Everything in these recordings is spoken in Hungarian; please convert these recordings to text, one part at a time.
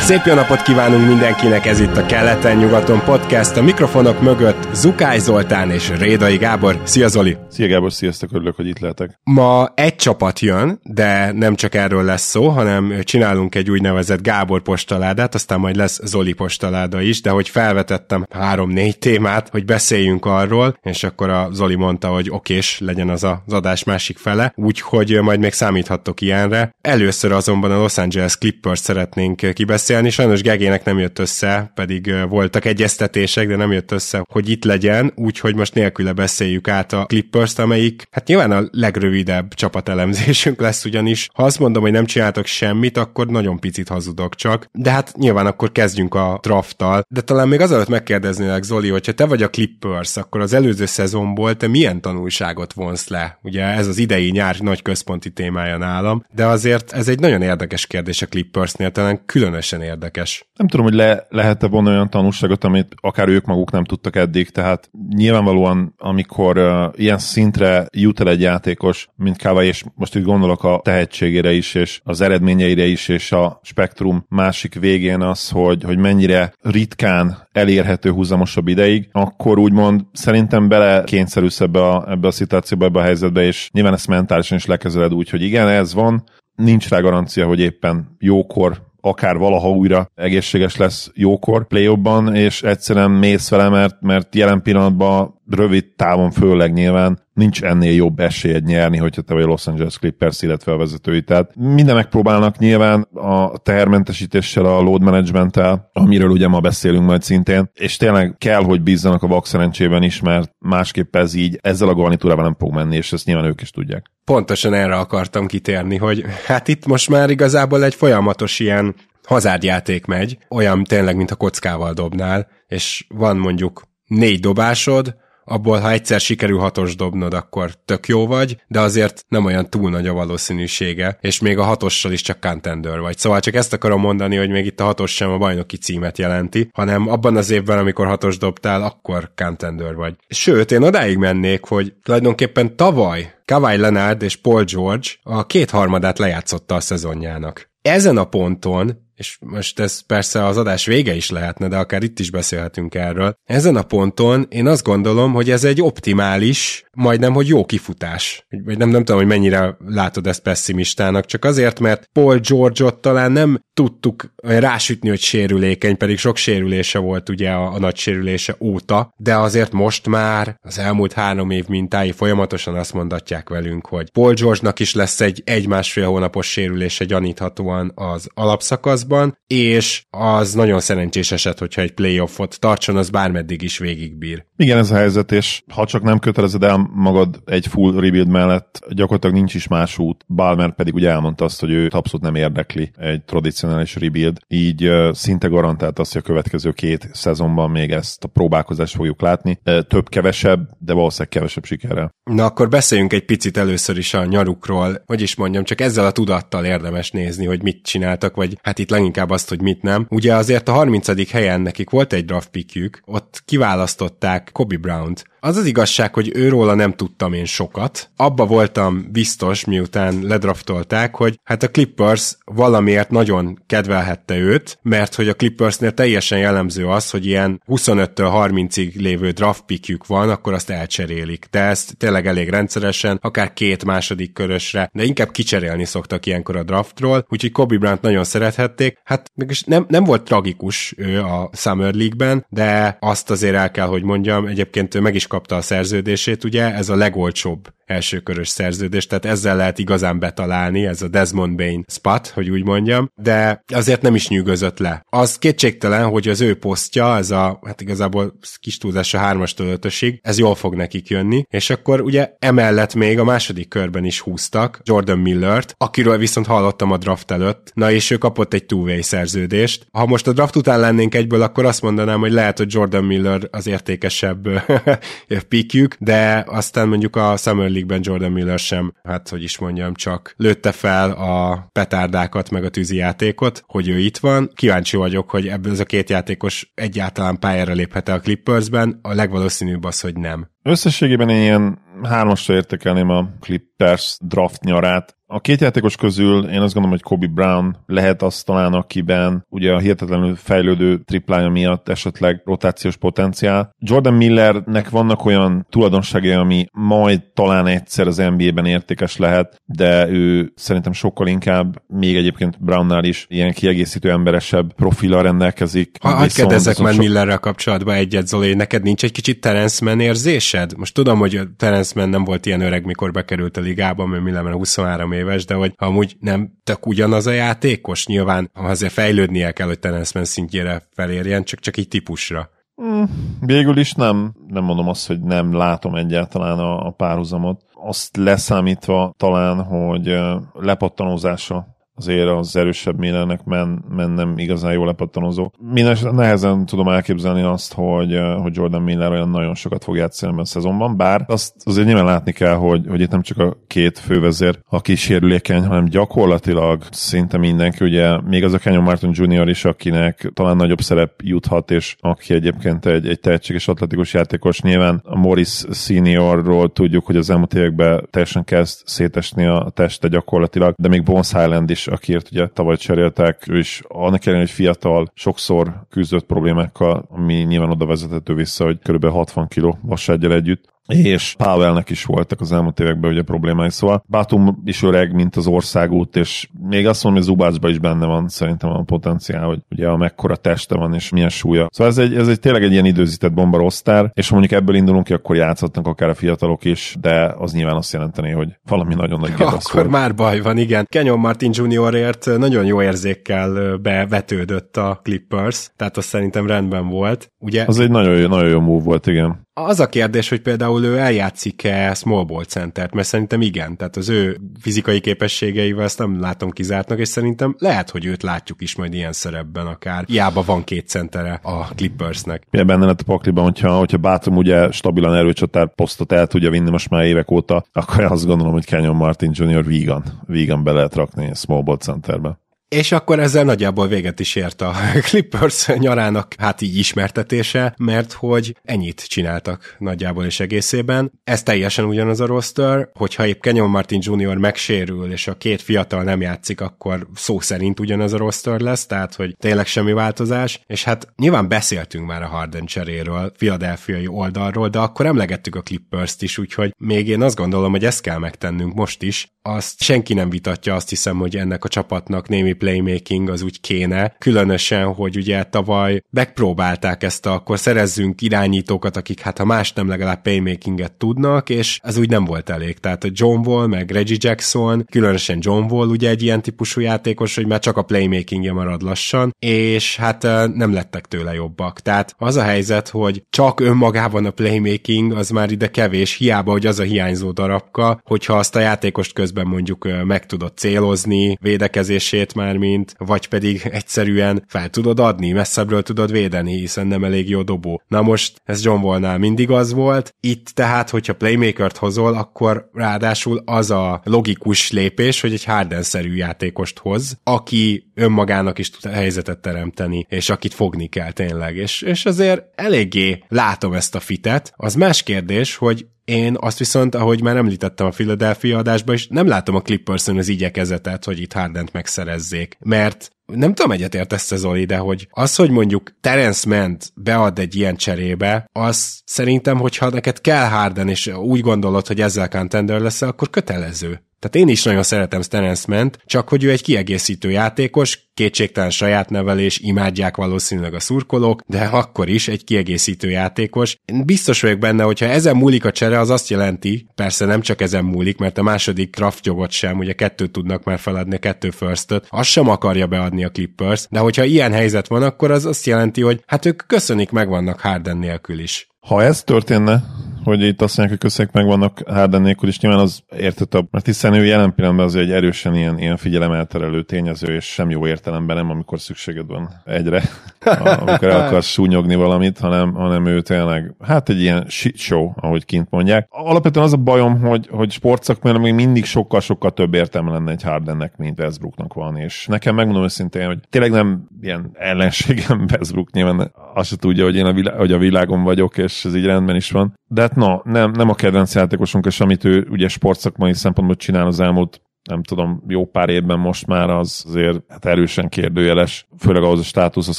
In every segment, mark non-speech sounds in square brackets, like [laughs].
Szép jó napot kívánunk mindenkinek, ez itt a Keleten-nyugaton podcast. A mikrofonok mögött Zukály Zoltán és Rédai Gábor. Szia Zoli! Szia Gábor, sziasztok, örülök, hogy itt lehetek. Ma egy csapat jön, de nem csak erről lesz szó, hanem csinálunk egy úgynevezett Gábor postaládát, aztán majd lesz Zoli postaláda is, de hogy felvetettem három-négy témát, hogy beszéljünk arról, és akkor a Zoli mondta, hogy okés legyen az az adás másik fele, úgyhogy majd még számíthattok ilyenre. Először azonban a Los Angeles Clippers szeretnénk kibeszélni, sajnos Gegének nem jött össze, pedig voltak egyeztetések, de nem jött össze, hogy itt legyen, úgyhogy most nélküle beszéljük át a Clippers Spurs-t, amelyik hát nyilván a legrövidebb csapatelemzésünk [laughs] lesz ugyanis. Ha azt mondom, hogy nem csináltok semmit, akkor nagyon picit hazudok csak. De hát nyilván akkor kezdjünk a drafttal. De talán még azelőtt megkérdeznélek, Zoli, hogyha te vagy a Clippers, akkor az előző szezonból te milyen tanulságot vonsz le? Ugye ez az idei nyár nagy központi témája nálam, de azért ez egy nagyon érdekes kérdés a Clippersnél, talán különösen érdekes. Nem tudom, hogy le, lehet-e vonni olyan tanulságot, amit akár ők maguk nem tudtak eddig, tehát nyilvánvalóan, amikor uh, ilyen szintre jut el egy játékos, mint Kava, és most itt gondolok a tehetségére is, és az eredményeire is, és a spektrum másik végén az, hogy, hogy mennyire ritkán elérhető húzamosabb ideig, akkor úgymond szerintem bele kényszerülsz ebbe a, ebbe a szituációba, ebbe a helyzetbe, és nyilván ezt mentálisan is lekezeled úgy, hogy igen, ez van, nincs rá garancia, hogy éppen jókor akár valaha újra egészséges lesz jókor play és egyszerűen mész vele, mert, mert jelen pillanatban rövid távon főleg nyilván nincs ennél jobb esélyed nyerni, hogyha te vagy a Los Angeles Clippers, illetve a vezetői. Tehát minden megpróbálnak nyilván a tehermentesítéssel, a load managementtel, amiről ugye ma beszélünk majd szintén, és tényleg kell, hogy bízzanak a vak szerencsében is, mert másképp ez így ezzel a garnitúrával nem fog menni, és ezt nyilván ők is tudják. Pontosan erre akartam kitérni, hogy hát itt most már igazából egy folyamatos ilyen hazárdjáték megy, olyan tényleg, mint a kockával dobnál, és van mondjuk négy dobásod, abból ha egyszer sikerül hatos dobnod, akkor tök jó vagy, de azért nem olyan túl nagy a valószínűsége, és még a hatossal is csak contender vagy. Szóval csak ezt akarom mondani, hogy még itt a hatos sem a bajnoki címet jelenti, hanem abban az évben, amikor hatos dobtál, akkor contender vagy. Sőt, én odáig mennék, hogy tulajdonképpen tavaly Kawhi Leonard és Paul George a kétharmadát lejátszotta a szezonjának. Ezen a ponton és most ez persze az adás vége is lehetne, de akár itt is beszélhetünk erről. Ezen a ponton én azt gondolom, hogy ez egy optimális, majdnem, hogy jó kifutás. Vagy nem, nem tudom, hogy mennyire látod ezt pessimistának, csak azért, mert Paul George-ot talán nem tudtuk rásütni, hogy sérülékeny, pedig sok sérülése volt ugye a, a nagy sérülése óta, de azért most már az elmúlt három év mintái folyamatosan azt mondatják velünk, hogy Paul George-nak is lesz egy egy-másfél hónapos sérülése gyaníthatóan az alapszakaszban, és az nagyon szerencsés eset, hogyha egy playoffot tartson, az bármeddig is végigbír. Igen, ez a helyzet, és ha csak nem kötelezed el magad egy full rebuild mellett, gyakorlatilag nincs is más út. Balmer pedig ugye elmondta azt, hogy ő abszolút nem érdekli egy tradicionális rebuild, így uh, szinte garantált azt, hogy a következő két szezonban még ezt a próbálkozást fogjuk látni. Uh, több-kevesebb, de valószínűleg kevesebb sikerrel. Na akkor beszéljünk egy picit először is a nyarukról, hogy is mondjam, csak ezzel a tudattal érdemes nézni, hogy mit csináltak, vagy hát itt leginkább azt, hogy mit nem. Ugye azért a 30. helyen nekik volt egy draft pickjük, ott kiválasztották Kobe Brown-t, az az igazság, hogy őróla nem tudtam én sokat. Abba voltam biztos, miután ledraftolták, hogy hát a Clippers valamiért nagyon kedvelhette őt, mert hogy a Clippersnél teljesen jellemző az, hogy ilyen 25-től 30-ig lévő draft pickjük van, akkor azt elcserélik. De ezt tényleg elég rendszeresen, akár két második körösre, de inkább kicserélni szoktak ilyenkor a draftról, úgyhogy Kobe Bryant nagyon szerethették. Hát mégis nem, nem volt tragikus ő a Summer League-ben, de azt azért el kell, hogy mondjam, egyébként ő meg is kapta a szerződését, ugye, ez a legolcsóbb elsőkörös szerződés, tehát ezzel lehet igazán betalálni, ez a Desmond Bain spot, hogy úgy mondjam, de azért nem is nyűgözött le. Az kétségtelen, hogy az ő posztja, ez a, hát igazából kis túlzás a hármastól ötösig, ez jól fog nekik jönni, és akkor ugye emellett még a második körben is húztak Jordan Millert, akiről viszont hallottam a draft előtt, na és ő kapott egy two-way szerződést. Ha most a draft után lennénk egyből, akkor azt mondanám, hogy lehet, hogy Jordan Miller az értékesebb [laughs] pikjük, de aztán mondjuk a Summer League-ben Jordan Miller sem, hát hogy is mondjam, csak lőtte fel a petárdákat meg a tűzijátékot, hogy ő itt van. Kíváncsi vagyok, hogy ebből ez a két játékos egyáltalán pályára léphet a Clippersben. A legvalószínűbb az, hogy nem. Összességében ilyen hármasra értékelném a Clippers draft nyarát. A két játékos közül én azt gondolom, hogy Kobe Brown lehet az talán, akiben ugye a hihetetlenül fejlődő triplája miatt esetleg rotációs potenciál. Jordan Millernek vannak olyan tulajdonságai, ami majd talán egyszer az NBA-ben értékes lehet, de ő szerintem sokkal inkább, még egyébként Brownnál is ilyen kiegészítő emberesebb profila rendelkezik. Ha, hogy kérdezzek már so... Millerrel kapcsolatban egyet, Zoli, neked nincs egy kicsit Terence Mann érzésed? Most tudom, hogy Terence Mann nem volt ilyen öreg, mikor bekerült a ligába, mert Miller 23 éves, de hogy amúgy nem tök ugyanaz a játékos, nyilván azért fejlődnie kell, hogy Terence szintjére felérjen, csak, csak így típusra. Mm, végül is nem, nem mondom azt, hogy nem látom egyáltalán a, a párhuzamot. Azt leszámítva talán, hogy lepattanózása azért az erősebb Millernek men, men nem igazán jó lepattanozó. Minden nehezen tudom elképzelni azt, hogy, hogy Jordan Miller olyan nagyon sokat fog játszani a szezonban, bár azt azért nyilván látni kell, hogy, hogy itt nem csak a két fővezér, aki sérülékeny, hanem gyakorlatilag szinte mindenki, ugye még az a Kenyon Martin Jr. is, akinek talán nagyobb szerep juthat, és aki egyébként egy, egy tehetséges atletikus játékos. Nyilván a Morris Seniorról tudjuk, hogy az elmúlt években teljesen kezd szétesni a teste gyakorlatilag, de még Bones Highland is akiért ugye tavaly cseréltek, ő is annak ellenére, hogy fiatal, sokszor küzdött problémákkal, ami nyilván oda vezethető vissza, hogy kb. 60 kg vasárgyal együtt és Powellnek is voltak az elmúlt években ugye problémái, szóval Batum is öreg, mint az országút, és még azt mondom, hogy Zubácsban is benne van szerintem a potenciál, hogy ugye a mekkora teste van, és milyen súlya. Szóval ez egy, ez egy tényleg egy ilyen időzített bomba roster, és ha mondjuk ebből indulunk ki, akkor játszhatnak akár a fiatalok is, de az nyilván azt jelenteni, hogy valami nagyon nagy Akkor volt. már baj van, igen. Kenyon Martin Juniorért nagyon jó érzékkel bevetődött a Clippers, tehát az szerintem rendben volt. Ugye? Az egy nagyon, nagyon jó move volt, igen. Az a kérdés, hogy például ő eljátszik-e small ball centert, mert szerintem igen, tehát az ő fizikai képességeivel ezt nem látom kizártnak, és szerintem lehet, hogy őt látjuk is majd ilyen szerepben akár. Hiába van két centere a Clippersnek. Milyen benne lett a pakliban, hogyha, hogyha Bátum ugye stabilan erőcsatár posztot el tudja vinni most már évek óta, akkor azt gondolom, hogy Kenyon Martin Jr. vegan, vegan be lehet rakni small ball centerbe. És akkor ezzel nagyjából véget is ért a [laughs] Clippers nyarának hát így ismertetése, mert hogy ennyit csináltak nagyjából és egészében. Ez teljesen ugyanaz a roster, hogyha épp Kenyon Martin Jr. megsérül, és a két fiatal nem játszik, akkor szó szerint ugyanaz a roster lesz, tehát hogy tényleg semmi változás. És hát nyilván beszéltünk már a Harden cseréről, filadelfiai oldalról, de akkor emlegettük a Clippers-t is, úgyhogy még én azt gondolom, hogy ezt kell megtennünk most is. Azt senki nem vitatja, azt hiszem, hogy ennek a csapatnak némi playmaking az úgy kéne, különösen, hogy ugye tavaly megpróbálták ezt a, akkor szerezzünk irányítókat, akik hát ha más nem legalább playmakinget tudnak, és ez úgy nem volt elég. Tehát John Wall, meg Reggie Jackson, különösen John Wall ugye egy ilyen típusú játékos, hogy már csak a playmakingje marad lassan, és hát nem lettek tőle jobbak. Tehát az a helyzet, hogy csak önmagában a playmaking az már ide kevés, hiába, hogy az a hiányzó darabka, hogyha azt a játékost közben mondjuk meg tudod célozni, védekezését már mint, vagy pedig egyszerűen fel tudod adni, messzebbről tudod védeni, hiszen nem elég jó dobó. Na most ez John Wallnál mindig az volt, itt tehát, hogyha playmakert hozol, akkor ráadásul az a logikus lépés, hogy egy Harden-szerű játékost hoz, aki önmagának is tud helyzetet teremteni, és akit fogni kell tényleg. És, és azért eléggé látom ezt a fitet. Az más kérdés, hogy én azt viszont, ahogy már említettem a Philadelphia adásban is, nem látom a Clipperson az igyekezetet, hogy itt Hardent megszerezzék. Mert nem tudom egyetért ezt Zoli, de hogy az, hogy mondjuk Terence Ment bead egy ilyen cserébe, az szerintem, hogyha neked kell Harden, és úgy gondolod, hogy ezzel contender lesz, akkor kötelező. Tehát én is nagyon szeretem Terence csak hogy ő egy kiegészítő játékos, kétségtelen saját nevelés, imádják valószínűleg a szurkolók, de akkor is egy kiegészítő játékos. Én biztos vagyok benne, hogyha ezen múlik a csere, az azt jelenti, persze nem csak ezen múlik, mert a második jogot sem, ugye kettőt tudnak már feladni, kettő firstöt, azt sem akarja beadni a Clippers, de hogyha ilyen helyzet van, akkor az azt jelenti, hogy hát ők köszönik meg vannak Harden nélkül is. Ha ez történne, hogy itt azt mondják, hogy köszönjük meg vannak Harden nélkül, és nyilván az értető, mert hiszen ő jelen pillanatban az egy erősen ilyen, ilyen figyelemelterelő tényező, és sem jó értelemben nem, amikor szükséged van egyre, [laughs] amikor el akarsz súnyogni valamit, hanem, hanem ő tényleg, hát egy ilyen shit show, ahogy kint mondják. Alapvetően az a bajom, hogy, hogy sportszakmában még mindig sokkal-sokkal több értelme lenne egy Hardennek, mint Westbrooknak van, és nekem megmondom őszintén, hogy tényleg nem ilyen ellenségem [laughs] Westbrook, nyilván azt se tudja, hogy én a, világ, hogy a világon vagyok, és ez így rendben is van. De hát na, nem, nem a kedvenc játékosunk, és amit ő ugye sportszakmai szempontból csinál az elmúlt nem tudom, jó pár évben most már az azért hát erősen kérdőjeles, főleg ahhoz a státuszhoz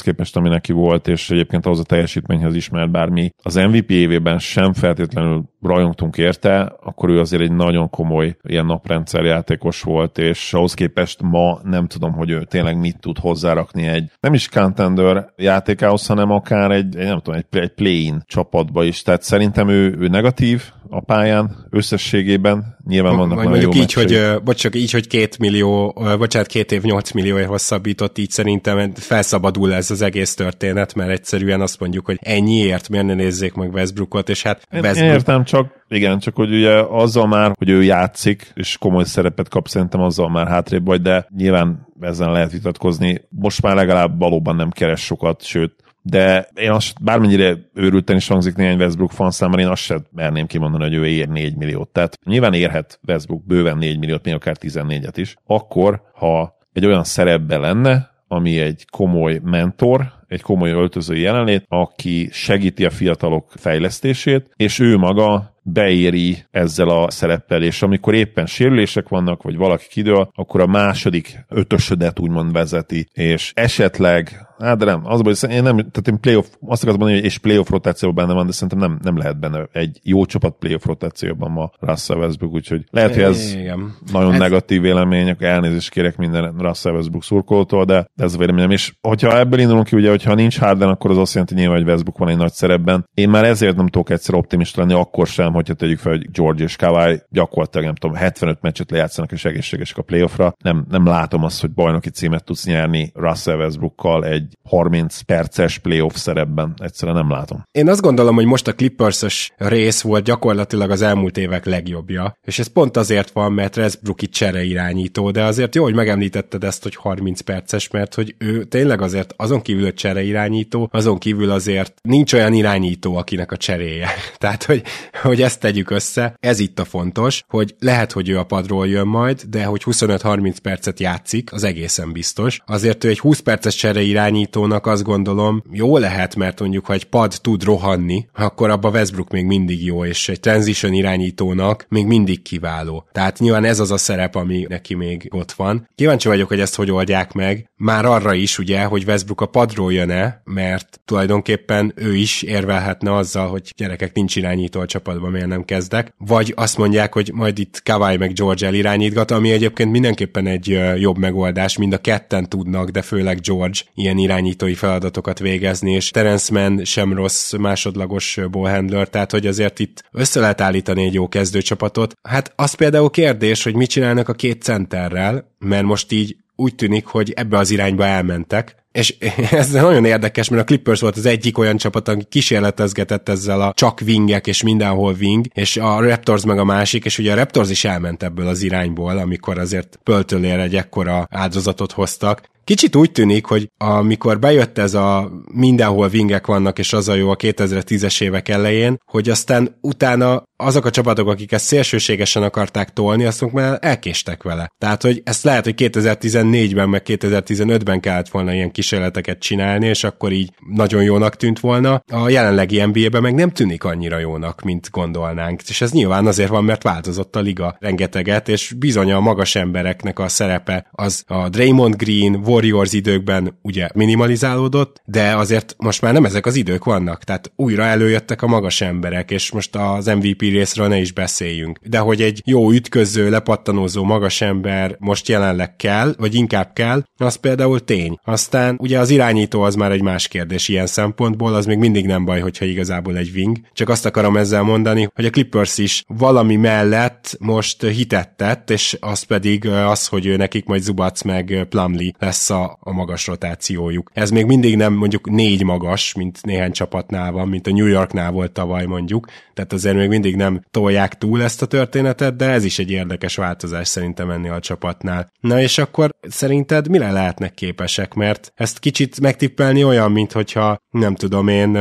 képest, ami neki volt, és egyébként ahhoz a teljesítményhez ismert bármi. Az MVP évében sem feltétlenül rajongtunk érte, akkor ő azért egy nagyon komoly ilyen naprendszer játékos volt, és ahhoz képest ma nem tudom, hogy ő tényleg mit tud hozzárakni egy nem is contender játékához, hanem akár egy, egy nem tudom, egy, egy play-in csapatba is. Tehát szerintem ő, ő negatív, a pályán összességében. Nyilván vannak vagy mondjuk jó így, hogy, vagy csak így, hogy két millió, bocsánat, két év nyolc milliója hosszabbított, így szerintem felszabadul ez az egész történet, mert egyszerűen azt mondjuk, hogy ennyiért miért ne nézzék meg Westbrookot, és hát Westbrook... Én értem, csak igen, csak hogy ugye azzal már, hogy ő játszik, és komoly szerepet kap, szerintem azzal már hátrébb vagy, de nyilván ezen lehet vitatkozni. Most már legalább valóban nem keres sokat, sőt, de én azt, bármennyire őrülten is hangzik néhány Westbrook fan számára, én azt sem merném kimondani, hogy ő ér 4 milliót. Tehát nyilván érhet Westbrook bőven 4 milliót, még akár 14-et is, akkor, ha egy olyan szerepben lenne, ami egy komoly mentor, egy komoly öltözői jelenlét, aki segíti a fiatalok fejlesztését, és ő maga beéri ezzel a szereppel, és amikor éppen sérülések vannak, vagy valaki kidől, akkor a második ötösödet úgymond vezeti, és esetleg Hát de nem, az hogy én nem, tehát én playoff, azt akartam mondani, hogy és playoff rotációban benne van, de szerintem nem, nem lehet benne egy jó csapat playoff rotációban ma Russell Westbrook, úgyhogy lehet, hogy ez Igen. nagyon ez... negatív vélemények, elnézést kérek minden Russell Westbrook szurkolótól, de ez a véleményem. És hogyha ebből indulunk ki, ugye, hogyha nincs Harden, akkor az azt jelenti, hogy nyilván, hogy Westbrook van egy nagy szerepben. Én már ezért nem tudok egyszer optimista lenni, akkor sem, hogyha tegyük fel, hogy George és Kawhi gyakorlatilag nem tudom, 75 meccset lejátszanak és egészségesek a playoffra. Nem, nem látom azt, hogy bajnoki címet tudsz nyerni Russell Westbrookkal egy 30 perces playoff szerepben. Egyszerűen nem látom. Én azt gondolom, hogy most a Clippers-ös rész volt gyakorlatilag az elmúlt évek legjobbja, és ez pont azért van, mert Westbrook itt csere irányító, de azért jó, hogy megemlítetted ezt, hogy 30 perces, mert hogy ő tényleg azért azon kívül, hogy csere irányító, azon kívül azért nincs olyan irányító, akinek a cseréje. [laughs] Tehát, hogy, hogy ezt tegyük össze, ez itt a fontos, hogy lehet, hogy ő a padról jön majd, de hogy 25-30 percet játszik, az egészen biztos. Azért ő egy 20 perces csere irányító, irányítónak azt gondolom jó lehet, mert mondjuk, ha egy pad tud rohanni, akkor abba Westbrook még mindig jó, és egy transition irányítónak még mindig kiváló. Tehát nyilván ez az a szerep, ami neki még ott van. Kíváncsi vagyok, hogy ezt hogy oldják meg. Már arra is ugye, hogy Westbrook a padról jön-e, mert tulajdonképpen ő is érvelhetne azzal, hogy gyerekek nincs irányító a csapatban, miért nem kezdek. Vagy azt mondják, hogy majd itt Kawai meg George elirányítgat, ami egyébként mindenképpen egy jobb megoldás, mind a ketten tudnak, de főleg George ilyen irányítói feladatokat végezni, és Terence Mann sem rossz másodlagos ballhandler, tehát hogy azért itt össze lehet állítani egy jó kezdőcsapatot. Hát az például kérdés, hogy mit csinálnak a két centerrel, mert most így úgy tűnik, hogy ebbe az irányba elmentek, és [laughs] ez nagyon érdekes, mert a Clippers volt az egyik olyan csapat, aki kísérletezgetett ezzel a csak wingek, és mindenhol wing, és a Raptors meg a másik, és ugye a Raptors is elment ebből az irányból, amikor azért pöltölér egy ekkora áldozatot hoztak, Kicsit úgy tűnik, hogy amikor bejött ez a mindenhol vingek vannak, és az a jó a 2010-es évek elején, hogy aztán utána azok a csapatok, akik ezt szélsőségesen akarták tolni, azt már elkéstek vele. Tehát, hogy ezt lehet, hogy 2014-ben, meg 2015-ben kellett volna ilyen kísérleteket csinálni, és akkor így nagyon jónak tűnt volna. A jelenlegi NBA-ben meg nem tűnik annyira jónak, mint gondolnánk. És ez nyilván azért van, mert változott a liga rengeteget, és bizony a magas embereknek a szerepe az a Draymond Green, Warriors időkben ugye minimalizálódott, de azért most már nem ezek az idők vannak, tehát újra előjöttek a magas emberek, és most az MVP részről ne is beszéljünk. De hogy egy jó ütköző, lepattanózó magas ember most jelenleg kell, vagy inkább kell, az például tény. Aztán ugye az irányító az már egy más kérdés ilyen szempontból, az még mindig nem baj, hogyha igazából egy wing. Csak azt akarom ezzel mondani, hogy a Clippers is valami mellett most hitet és az pedig az, hogy ő nekik majd Zubac meg Plumlee lesz lesz a, magas rotációjuk. Ez még mindig nem mondjuk négy magas, mint néhány csapatnál van, mint a New Yorknál volt tavaly mondjuk, tehát azért még mindig nem tolják túl ezt a történetet, de ez is egy érdekes változás szerintem ennél a csapatnál. Na és akkor szerinted mire lehetnek képesek, mert ezt kicsit megtippelni olyan, mint hogyha nem tudom én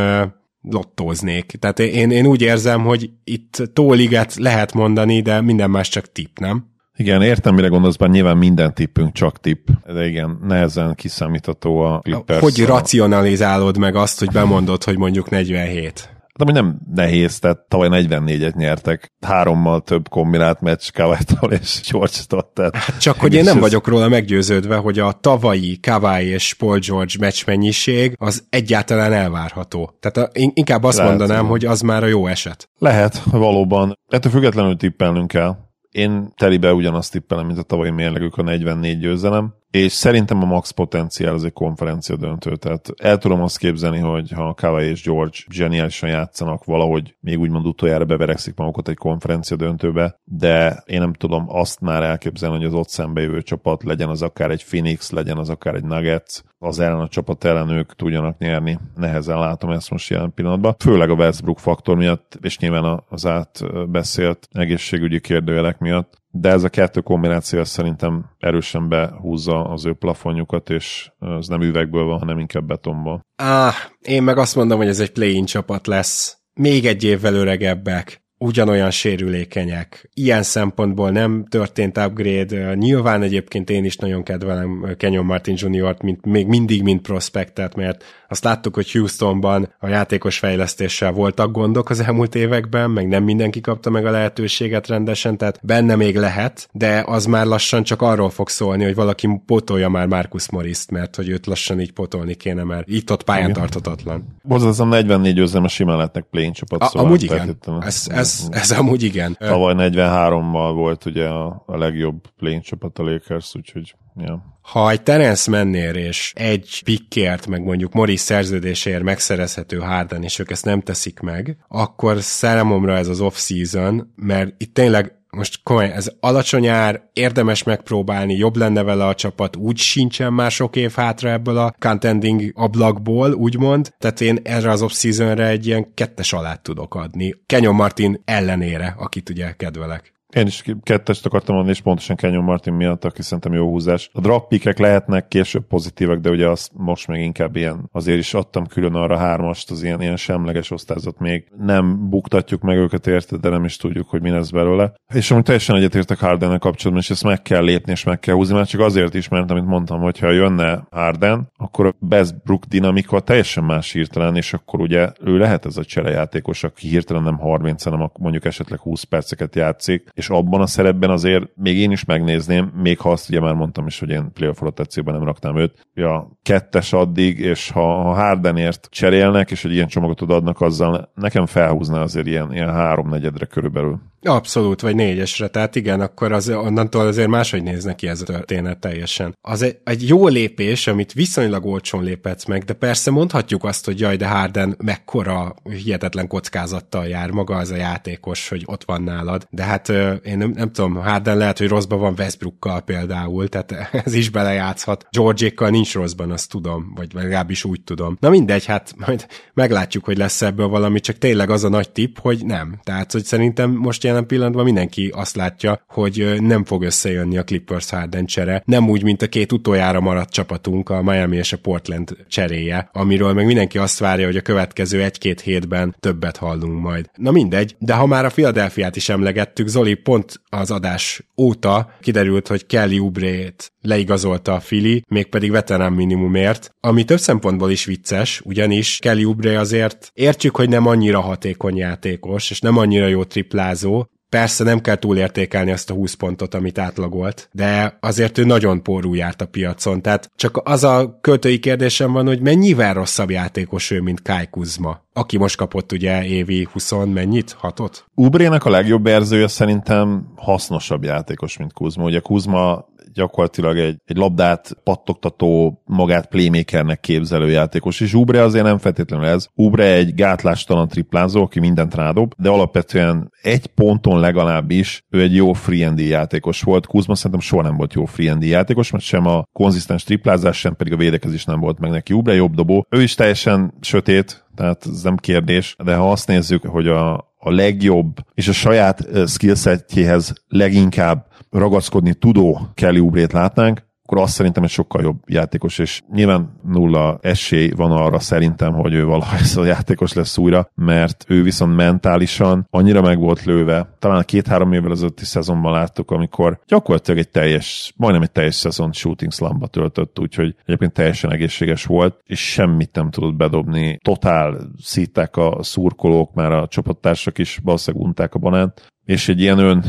lottóznék. Tehát én, én úgy érzem, hogy itt tóliget lehet mondani, de minden más csak tipp, nem? Igen, értem, mire gondolsz, bár nyilván minden tippünk csak tipp, de igen, nehezen kiszámítható a Clippers. Hogy racionalizálod meg azt, hogy bemondod, hogy mondjuk 47? De ami nem nehéz, tehát tavaly 44-et nyertek, hárommal több kombinált meccs kawhi és george Tehát hát csak hogy én nem ez... vagyok róla meggyőződve, hogy a tavalyi Kawhi és Paul George meccs mennyiség az egyáltalán elvárható. Tehát a, inkább azt Lehet, mondanám, hogy az már a jó eset. Lehet, valóban. Ettől függetlenül tippelnünk kell. Én telibe ugyanazt tippelem, mint a tavalyi mérlegük a 44 győzelem és szerintem a max potenciál az egy konferencia döntő, tehát el tudom azt képzelni, hogy ha Kawai és George zseniálisan játszanak, valahogy még úgymond utoljára beverekszik magukat egy konferencia döntőbe, de én nem tudom azt már elképzelni, hogy az ott szembe jövő csapat legyen az akár egy Phoenix, legyen az akár egy Nuggets, az ellen a csapat ellen ők tudjanak nyerni. Nehezen látom ezt most jelen pillanatban. Főleg a Westbrook faktor miatt, és nyilván az átbeszélt egészségügyi kérdőjelek miatt de ez a kettő kombináció szerintem erősen behúzza az ő plafonjukat, és ez nem üvegből van, hanem inkább betonból. Ah, én meg azt mondom, hogy ez egy play-in csapat lesz. Még egy évvel öregebbek ugyanolyan sérülékenyek. Ilyen szempontból nem történt upgrade. Nyilván egyébként én is nagyon kedvelem Kenyon Martin Jr.-t, mint, még mindig, mint prospektet, mert azt láttuk, hogy Houstonban a játékos fejlesztéssel voltak gondok az elmúlt években, meg nem mindenki kapta meg a lehetőséget rendesen, tehát benne még lehet, de az már lassan csak arról fog szólni, hogy valaki potolja már Marcus Morris-t, mert hogy őt lassan így potolni kéne, mert itt-ott pályán tartatatlan. Borzasztom 44 győzelme simán lehetnek play csapat. A, szóval amúgy igen. Ez, ez ez, ez amúgy igen. Tavaly 43-mal volt ugye a, a legjobb playing csapat a Lakers, úgyhogy ja. Ha egy Terence mennél és egy pickért, meg mondjuk Morris szerződéséért megszerezhető Harden, és ők ezt nem teszik meg, akkor számomra ez az off-season, mert itt tényleg most komoly, ez alacsony ár, érdemes megpróbálni, jobb lenne vele a csapat, úgy sincsen már sok év hátra ebből a contending ablakból, úgymond, tehát én erre az off egy ilyen kettes alát tudok adni. Kenyon Martin ellenére, akit ugye kedvelek. Én is kettest akartam mondani, és pontosan Kenyon Martin miatt, aki szerintem jó húzás. A drappikek lehetnek később pozitívak, de ugye azt most még inkább ilyen, azért is adtam külön arra hármast, az ilyen, ilyen semleges osztázat még nem buktatjuk meg őket érte, de nem is tudjuk, hogy mi lesz belőle. És amúgy teljesen egyetértek Hardennel kapcsolatban, és ezt meg kell lépni, és meg kell húzni, mert csak azért is, mert amit mondtam, hogy ha jönne Harden, akkor a Westbrook dinamika teljesen más hirtelen, és akkor ugye ő lehet ez a cserejátékos, aki hirtelen nem 30, hanem mondjuk esetleg 20 perceket játszik, és abban a szerepben azért még én is megnézném, még ha azt ugye már mondtam is, hogy én playoff rotációban nem raknám őt. Ja, kettes addig, és ha, ha Hardenért cserélnek, és egy ilyen csomagot adnak azzal, nekem felhúzná azért ilyen, ilyen háromnegyedre körülbelül. Abszolút, vagy négyesre, tehát igen, akkor az, onnantól azért máshogy néznek ki ez a történet teljesen. Az egy, egy jó lépés, amit viszonylag olcsón léphetsz meg, de persze mondhatjuk azt, hogy jaj, de Harden mekkora hihetetlen kockázattal jár maga az a játékos, hogy ott van nálad. De hát én nem, nem tudom, Harden lehet, hogy rosszban van Westbrookkal például, tehát [laughs] ez is belejátszhat. Georgékkal nincs rosszban, azt tudom, vagy legalábbis úgy tudom. Na mindegy, hát majd meglátjuk, hogy lesz ebből valami, csak tényleg az a nagy tipp, hogy nem. Tehát, hogy szerintem most jelen pillanatban mindenki azt látja, hogy nem fog összejönni a Clippers Harden csere. Nem úgy, mint a két utoljára maradt csapatunk, a Miami és a Portland cseréje, amiről meg mindenki azt várja, hogy a következő egy-két hétben többet hallunk majd. Na mindegy, de ha már a Philadelphia-t is emlegettük, Zoli pont az adás óta kiderült, hogy Kelly Oubre-t leigazolta a Fili, mégpedig veterán minimumért, ami több szempontból is vicces, ugyanis Kelly Oubre azért értjük, hogy nem annyira hatékony játékos, és nem annyira jó triplázó, Persze nem kell túlértékelni azt a 20 pontot, amit átlagolt, de azért ő nagyon porú járt a piacon, tehát csak az a költői kérdésem van, hogy mennyivel rosszabb játékos ő, mint Kai Kuzma, aki most kapott ugye évi 20 mennyit? Hatot? Ubrének a legjobb érzője szerintem hasznosabb játékos, mint Kuzma. Ugye Kuzma gyakorlatilag egy, egy labdát pattogtató, magát playmakernek képzelő játékos, és Ubre azért nem feltétlenül ez. Ubre egy gátlástalan triplázó, aki mindent rádob, de alapvetően egy ponton legalábbis ő egy jó free játékos volt. Kuzma szerintem soha nem volt jó free játékos, mert sem a konzisztens triplázás, sem pedig a védekezés nem volt meg neki. Ubre jobb dobó. Ő is teljesen sötét, tehát ez nem kérdés, de ha azt nézzük, hogy a, a legjobb és a saját skillsetjéhez leginkább ragaszkodni tudó Kelly Ubrét látnánk, akkor azt szerintem egy sokkal jobb játékos, és nyilván nulla esély van arra szerintem, hogy ő [laughs] a játékos lesz újra, mert ő viszont mentálisan annyira meg volt lőve. Talán két-három évvel ezelőtti szezonban láttuk, amikor gyakorlatilag egy teljes, majdnem egy teljes szezon shooting slamba töltött, úgyhogy egyébként teljesen egészséges volt, és semmit nem tudott bedobni. Totál szíták a szurkolók, már a csapattársak is valószínűleg unták a banánt, és egy ilyen ön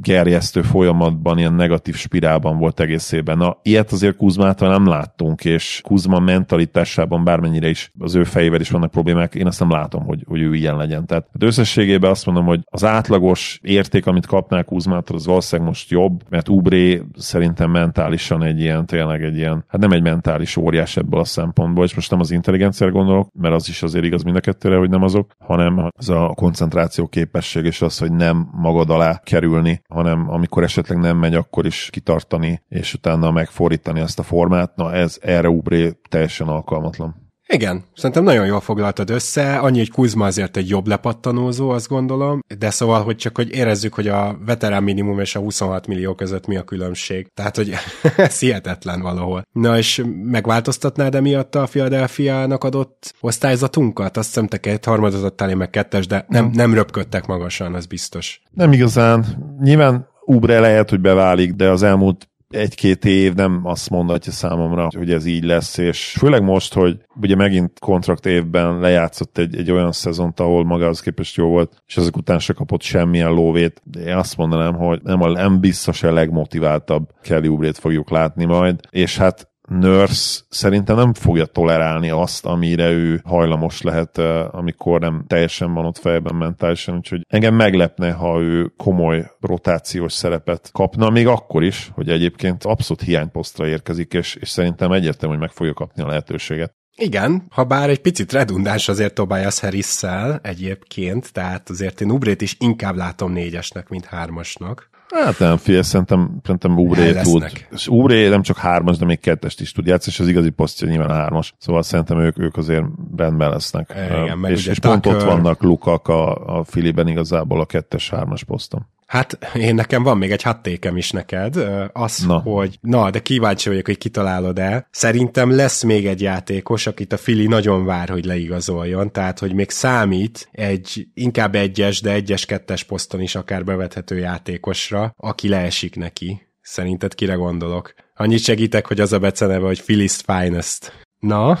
gerjesztő folyamatban, ilyen negatív spirálban volt egészében. Na, ilyet azért Kuzmától nem láttunk, és Kuzma mentalitásában bármennyire is az ő fejével is vannak problémák, én azt nem látom, hogy, hogy ő ilyen legyen. Tehát hát összességében azt mondom, hogy az átlagos érték, amit kapnál Kuzmától, az valószínűleg most jobb, mert Ubré szerintem mentálisan egy ilyen, tényleg egy ilyen, hát nem egy mentális óriás ebből a szempontból, és most nem az intelligenciára gondolok, mert az is azért igaz mind a kettőre, hogy nem azok, hanem az a koncentráció képesség, és az, hogy nem magad alá kerülni, hanem amikor esetleg nem megy, akkor is kitartani, és utána megfordítani ezt a formát. Na ez erre Ubré teljesen alkalmatlan. Igen, szerintem nagyon jól foglaltad össze, annyi, hogy Kuzma azért egy jobb lepattanózó, azt gondolom, de szóval, hogy csak hogy érezzük, hogy a veterán minimum és a 26 millió között mi a különbség. Tehát, hogy [laughs] ez hihetetlen valahol. Na és megváltoztatnád emiatt a Philadelphia-nak adott osztályzatunkat? Azt hiszem, te két harmadot adtál, én meg kettes, de nem, nem röpködtek magasan, az biztos. Nem igazán. Nyilván Ubre lehet, hogy beválik, de az elmúlt egy-két év nem azt mondatja számomra, hogy ez így lesz, és főleg most, hogy ugye megint kontrakt évben lejátszott egy, egy olyan szezont, ahol maga az képest jó volt, és ezek után se kapott semmilyen lóvét. De én azt mondanám, hogy nem, a, nem biztos a legmotiváltabb Kelly Oubre-t fogjuk látni majd, és hát Nurse szerintem nem fogja tolerálni azt, amire ő hajlamos lehet, amikor nem teljesen van ott fejben mentálisan, úgyhogy engem meglepne, ha ő komoly rotációs szerepet kapna, még akkor is, hogy egyébként abszolút hiányposztra érkezik, és, és szerintem egyértelmű, hogy meg fogja kapni a lehetőséget. Igen, ha bár egy picit redundáns azért Tobias harris egyébként, tehát azért én Ubrét is inkább látom négyesnek, mint hármasnak. Hát nem, figyelj, szerintem, szerintem Ubré tud. És Ubré nem csak hármas, de még kettest is tud játszani, és az igazi posztja nyilván a hármas. Szóval szerintem ők, ők azért rendben lesznek. Igen, és, és pont ott vannak Lukak a, a Filiben igazából a kettes-hármas poszton. Hát én nekem van még egy hattékem is neked, az, na. hogy na, de kíváncsi vagyok, hogy kitalálod el. Szerintem lesz még egy játékos, akit a Fili nagyon vár, hogy leigazoljon, tehát hogy még számít egy inkább egyes, de egyes-kettes poszton is akár bevethető játékosra, aki leesik neki. Szerinted kire gondolok? Annyit segítek, hogy az a beceneve, hogy Philly's Finest. Na,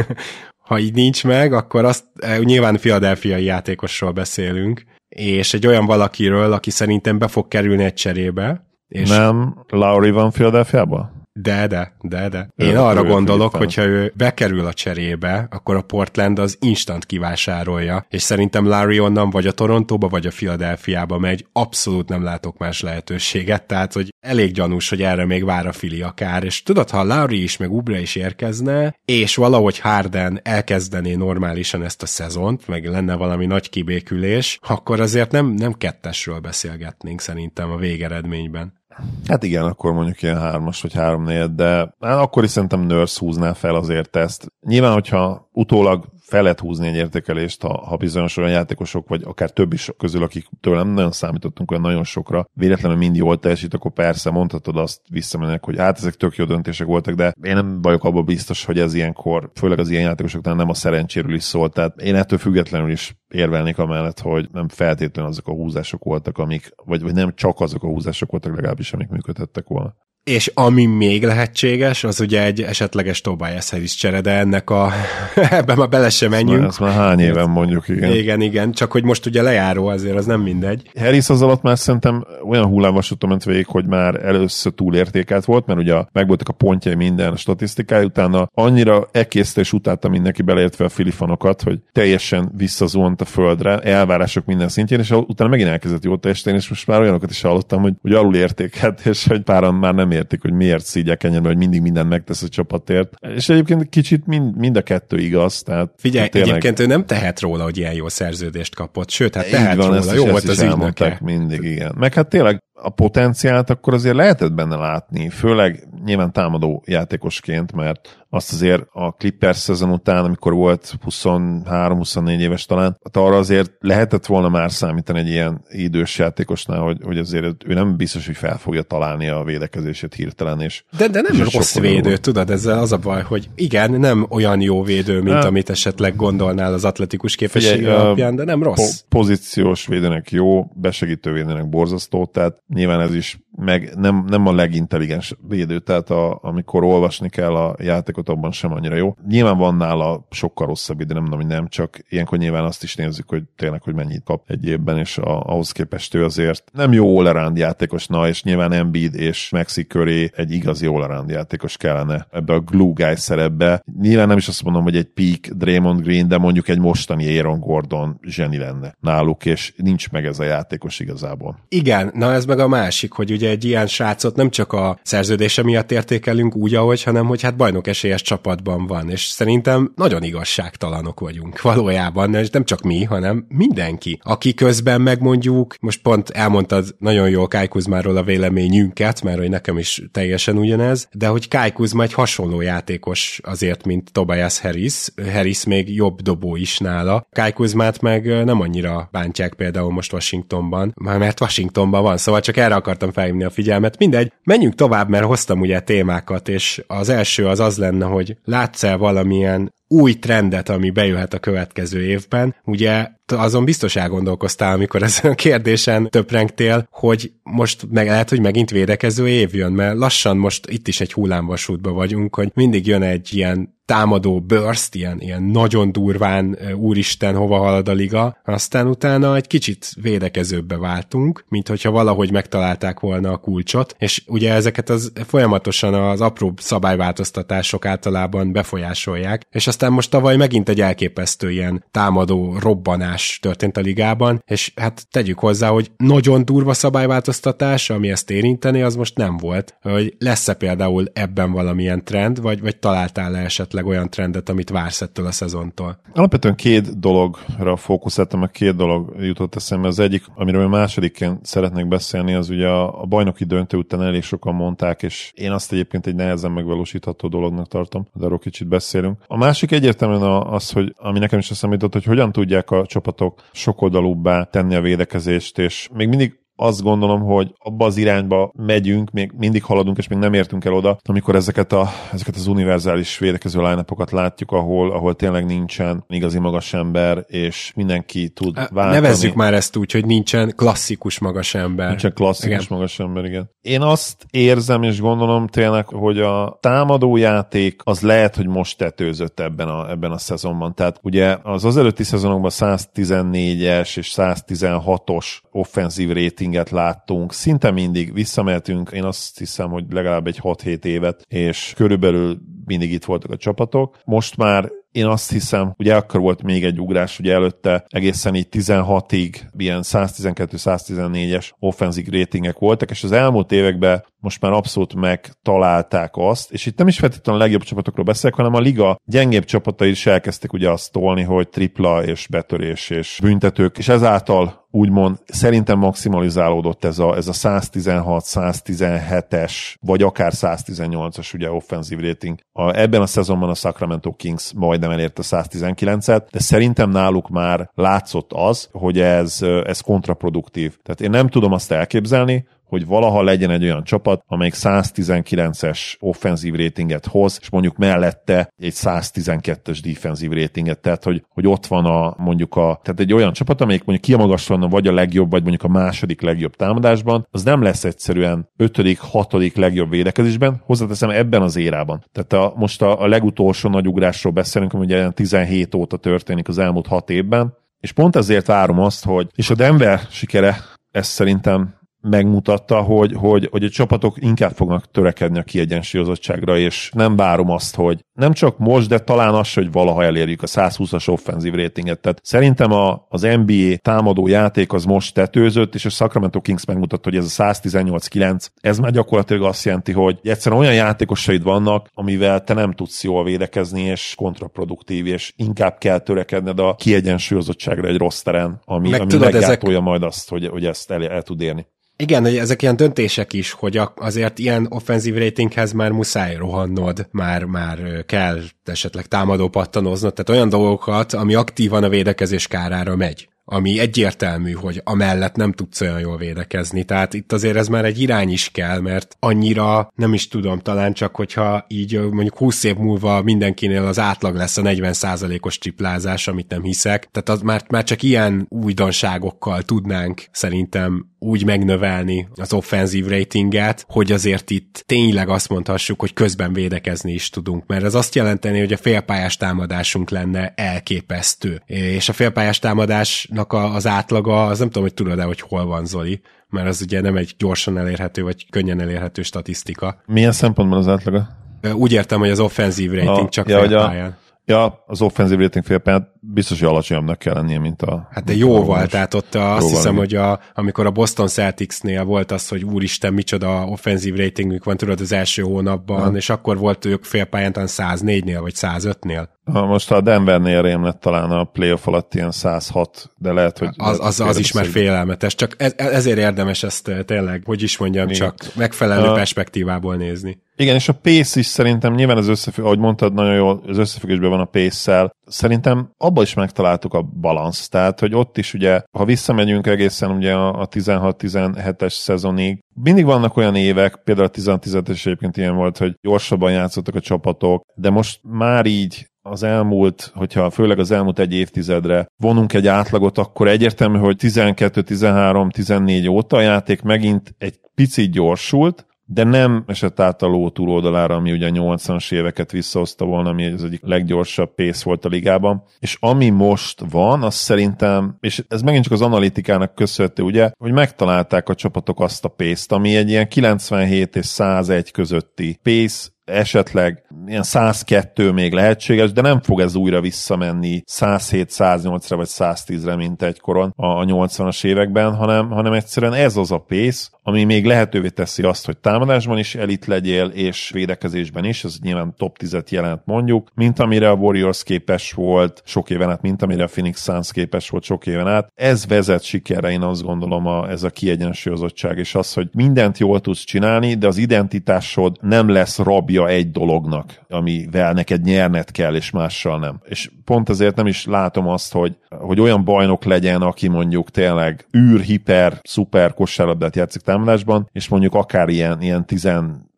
[laughs] ha így nincs meg, akkor azt nyilván filadelfiai játékosról beszélünk, és egy olyan valakiről, aki szerintem be fog kerülni egy cserébe. És nem, Lauri van Philadelphia-ban? De, de, de, de. Én arra gondolok, hogyha ő bekerül a cserébe, akkor a Portland az instant kivásárolja, és szerintem Larry onnan vagy a Torontóba, vagy a Philadelphiába megy, abszolút nem látok más lehetőséget, tehát, hogy elég gyanús, hogy erre még vár a Fili akár, és tudod, ha Larry is, meg Ubre is érkezne, és valahogy Harden elkezdené normálisan ezt a szezont, meg lenne valami nagy kibékülés, akkor azért nem, nem kettesről beszélgetnénk szerintem a végeredményben. Hát igen, akkor mondjuk ilyen hármas vagy három de hát akkor is szerintem Nurse húzná fel azért ezt. Nyilván, hogyha utólag fel lehet húzni egy értékelést, ha, ha bizonyos olyan játékosok, vagy akár több is közül, akik tőle nem nagyon számítottunk olyan nagyon sokra, véletlenül mind jól teljesít, akkor persze mondhatod azt visszamennek, hogy hát ezek tök jó döntések voltak, de én nem vagyok abban biztos, hogy ez ilyenkor, főleg az ilyen játékosoknál nem a szerencséről is szól. Tehát én ettől függetlenül is érvelnék amellett, hogy nem feltétlenül azok a húzások voltak, amik, vagy, vagy nem csak azok a húzások voltak legalábbis, amik működhettek volna. És ami még lehetséges, az ugye egy esetleges Tobias Harris csere, de ennek a... [laughs] ebben már bele sem menjünk. Ez már hány éven mondjuk, igen. Igen, igen, csak hogy most ugye lejáró azért, az nem mindegy. Harris az alatt már szerintem olyan hullámvasúton ment végig, hogy már először túlértékelt volt, mert ugye megvoltak a pontjai minden a statisztikája, utána annyira ekészte és utálta mindenki beleértve a filifanokat, hogy teljesen visszazuhant a földre, elvárások minden szintjén, és utána megint elkezdett jó teljesíteni, és most már olyanokat is hallottam, hogy, hogy alul értékelt, és hogy páran már nem értik, hogy miért szígyek ennyire, hogy mindig mindent megtesz a csapatért. És egyébként kicsit mind, mind a kettő igaz. Tehát Figyelj, tényleg... egyébként ő nem tehet róla, hogy ilyen jó szerződést kapott, sőt, hát tehet van, róla, jó volt az ügynöke. mindig, igen. Meg hát tényleg a potenciált akkor azért lehetett benne látni, főleg nyilván támadó játékosként, mert azt azért a Clippers szezon után, amikor volt 23-24 éves talán, hát arra azért lehetett volna már számítani egy ilyen idős játékosnál, hogy, hogy azért ő nem biztos, hogy fel fogja találni a védekezését hirtelen. És, De, de nem és rossz védő, jobb. tudod, ezzel az a baj, hogy igen, nem olyan jó védő, mint Hát- amit esetleg gondolnál az atletikus képessége alapján, de nem rossz. Po- pozíciós védőnek jó, besegítő védőnek borzasztó, tehát nyilván ez is meg nem, nem a legintelligens védő, tehát a, amikor olvasni kell a játékot, abban sem annyira jó. Nyilván van nála sokkal rosszabb ide, nem mondom, hogy nem, csak ilyenkor nyilván azt is nézzük, hogy tényleg, hogy mennyit kap egy évben, és a, ahhoz képest ő azért nem jó all játékos, na, és nyilván Embiid és Maxi köré egy igazi all játékos kellene ebbe a glue guy szerepbe. Nyilván nem is azt mondom, hogy egy peak Draymond Green, de mondjuk egy mostani Aaron Gordon zseni lenne náluk, és nincs meg ez a játékos igazából. Igen, na ez meg a másik, hogy ugye egy ilyen srácot nem csak a szerződése miatt értékelünk úgy, ahogy, hanem hogy hát bajnok esélyes csapatban van, és szerintem nagyon igazságtalanok vagyunk valójában, és nem csak mi, hanem mindenki, aki közben megmondjuk, most pont elmondtad nagyon jól Kai Kuzmáról a véleményünket, mert hogy nekem is teljesen ugyanez, de hogy Kai Kuzma egy hasonló játékos azért, mint Tobias Harris, Harris még jobb dobó is nála, Kai Kuzmát meg nem annyira bántják például most Washingtonban, mert Washingtonban van, szóval csak erre akartam felhívni a figyelmet. Mindegy, menjünk tovább, mert hoztam ugye témákat, és az első az az lenne, hogy látsz-e valamilyen új trendet, ami bejöhet a következő évben. Ugye azon biztos elgondolkoztál, amikor [laughs] ezen a kérdésen töprengtél, hogy most meg lehet, hogy megint védekező év jön, mert lassan most itt is egy hullámvasútba vagyunk, hogy mindig jön egy ilyen támadó burst, ilyen, ilyen nagyon durván, úristen, hova halad a liga, aztán utána egy kicsit védekezőbbe váltunk, mint hogyha valahogy megtalálták volna a kulcsot, és ugye ezeket az folyamatosan az apró szabályváltoztatások általában befolyásolják, és aztán most tavaly megint egy elképesztő ilyen támadó robbanás történt a ligában, és hát tegyük hozzá, hogy nagyon durva szabályváltoztatás, ami ezt érinteni, az most nem volt. Hogy lesz-e például ebben valamilyen trend, vagy, vagy találtál-e esetleg olyan trendet, amit vársz ettől a szezontól? Alapvetően két dologra fókuszáltam, meg két dolog jutott eszembe. Az egyik, amiről a másodikként szeretnék beszélni, az ugye a, bajnoki döntő után elég sokan mondták, és én azt egyébként egy nehezen megvalósítható dolognak tartom, de arról kicsit beszélünk. A másik egyértelműen az, hogy ami nekem is eszembe jutott, hogy hogyan tudják a csapatok sokoldalúbbá tenni a védekezést, és még mindig azt gondolom, hogy abba az irányba megyünk, még mindig haladunk, és még nem értünk el oda, amikor ezeket, a, ezeket az univerzális védekező line látjuk, ahol, ahol tényleg nincsen igazi magas ember, és mindenki tud váltani. Nevezzük már ezt úgy, hogy nincsen klasszikus magas ember. Nincsen klasszikus Igen. magas ember, igen. Én azt érzem és gondolom tényleg, hogy a támadó játék az lehet, hogy most tetőzött ebben a, ebben a szezonban. Tehát ugye az az előtti szezonokban 114-es és 116-os offenzív ratinget láttunk. Szinte mindig visszamehetünk, én azt hiszem, hogy legalább egy 6-7 évet, és körülbelül mindig itt voltak a csapatok. Most már én azt hiszem, ugye akkor volt még egy ugrás, ugye előtte egészen így 16-ig ilyen 112-114-es offenzív ratingek voltak, és az elmúlt években most már abszolút megtalálták azt, és itt nem is feltétlenül a legjobb csapatokról beszélek, hanem a liga gyengébb csapatai is elkezdték ugye azt tolni, hogy tripla és betörés és büntetők, és ezáltal úgymond szerintem maximalizálódott ez a, ez a 116-117-es, vagy akár 118-as ugye offenzív rating. A, ebben a szezonban a Sacramento Kings majdnem elérte 119-et, de szerintem náluk már látszott az, hogy ez, ez kontraproduktív. Tehát én nem tudom azt elképzelni, hogy valaha legyen egy olyan csapat, amelyik 119-es offenzív ratinget hoz, és mondjuk mellette egy 112-es defensív ratinget, tehát hogy, hogy ott van a mondjuk a, tehát egy olyan csapat, amelyik mondjuk kimagaslan vagy a legjobb, vagy mondjuk a második legjobb támadásban, az nem lesz egyszerűen ötödik, hatodik legjobb védekezésben, hozzáteszem ebben az érában. Tehát a, most a, a legutolsó nagy ugrásról beszélünk, ami ugye 17 óta történik az elmúlt hat évben, és pont ezért várom azt, hogy, és a Denver sikere, ez szerintem megmutatta, hogy, hogy, hogy a csapatok inkább fognak törekedni a kiegyensúlyozottságra, és nem várom azt, hogy nem csak most, de talán az, hogy valaha elérjük a 120-as offenzív ratinget. Tehát szerintem a, az NBA támadó játék az most tetőzött, és a Sacramento Kings megmutatta, hogy ez a 118-9, ez már gyakorlatilag azt jelenti, hogy egyszerűen olyan játékosaid vannak, amivel te nem tudsz jól védekezni, és kontraproduktív, és inkább kell törekedned a kiegyensúlyozottságra egy rossz teren, ami, Meg ami tudod, ezek... majd azt, hogy, hogy ezt el, el tud érni. Igen, hogy ezek ilyen döntések is, hogy azért ilyen offenzív ratinghez már muszáj rohannod, már, már kell esetleg támadó pattanoznod, tehát olyan dolgokat, ami aktívan a védekezés kárára megy ami egyértelmű, hogy amellett nem tudsz olyan jól védekezni. Tehát itt azért ez már egy irány is kell, mert annyira nem is tudom, talán csak, hogyha így mondjuk 20 év múlva mindenkinél az átlag lesz a 40%-os triplázás, amit nem hiszek. Tehát az már, már csak ilyen újdonságokkal tudnánk szerintem úgy megnövelni az offenzív ratinget, hogy azért itt tényleg azt mondhassuk, hogy közben védekezni is tudunk, mert ez azt jelenteni, hogy a félpályás támadásunk lenne elképesztő. És a félpályás támadásnak az átlaga, az nem tudom, hogy tudod-e, hogy hol van Zoli, mert az ugye nem egy gyorsan elérhető, vagy könnyen elérhető statisztika. Milyen szempontból az átlaga? Úgy értem, hogy az offenzív rating a, csak ja, félpályán. A Ja, az offenzív rating félpályát biztos, hogy alacsonyabbnak kell lennie, mint a... Hát de jóval, tehát ott a, azt hiszem, hogy a, amikor a Boston Celticsnél volt az, hogy úristen, micsoda offenzív ratingük van, tudod, az első hónapban, ha. és akkor volt ők félpályán 104-nél, vagy 105-nél. Ha most a Denvernél rém lett talán a playoff alatt ilyen 106, de lehet, hogy... Az, az, az is már félelmetes, csak ez, ezért érdemes ezt eh, tényleg, hogy is mondjam, Igen. csak megfelelő a... perspektívából nézni. Igen, és a pace is szerintem nyilván az összefügg, ahogy mondtad, nagyon jól az összefüggésben van a pace-szel. Szerintem abban is megtaláltuk a balansz. Tehát, hogy ott is ugye, ha visszamegyünk egészen ugye a 16-17-es szezonig, mindig vannak olyan évek, például a 16-17-es egyébként ilyen volt, hogy gyorsabban játszottak a csapatok, de most már így az elmúlt, hogyha főleg az elmúlt egy évtizedre vonunk egy átlagot, akkor egyértelmű, hogy 12, 13, 14 óta a játék megint egy picit gyorsult, de nem esett át a ló túloldalára, ami ugye a 80-as éveket visszahozta volna, ami az egyik leggyorsabb pész volt a ligában. És ami most van, az szerintem, és ez megint csak az analitikának köszönhető, ugye, hogy megtalálták a csapatok azt a pészt, ami egy ilyen 97 és 101 közötti pész, esetleg ilyen 102 még lehetséges, de nem fog ez újra visszamenni 107, 108-ra vagy 110-re, mint egykoron a 80-as években, hanem, hanem egyszerűen ez az a pész, ami még lehetővé teszi azt, hogy támadásban is elit legyél, és védekezésben is, ez nyilván top 10-et jelent mondjuk, mint amire a Warriors képes volt sok éven át, mint amire a Phoenix Suns képes volt sok éven át. Ez vezet sikerre, én azt gondolom, a, ez a kiegyensúlyozottság, és az, hogy mindent jól tudsz csinálni, de az identitásod nem lesz rabja egy dolognak, amivel neked nyerned kell, és mással nem. És pont ezért nem is látom azt, hogy, hogy olyan bajnok legyen, aki mondjuk tényleg űr, hiper, szuper kosárlabdát játszik támadásban, és mondjuk akár ilyen, ilyen 10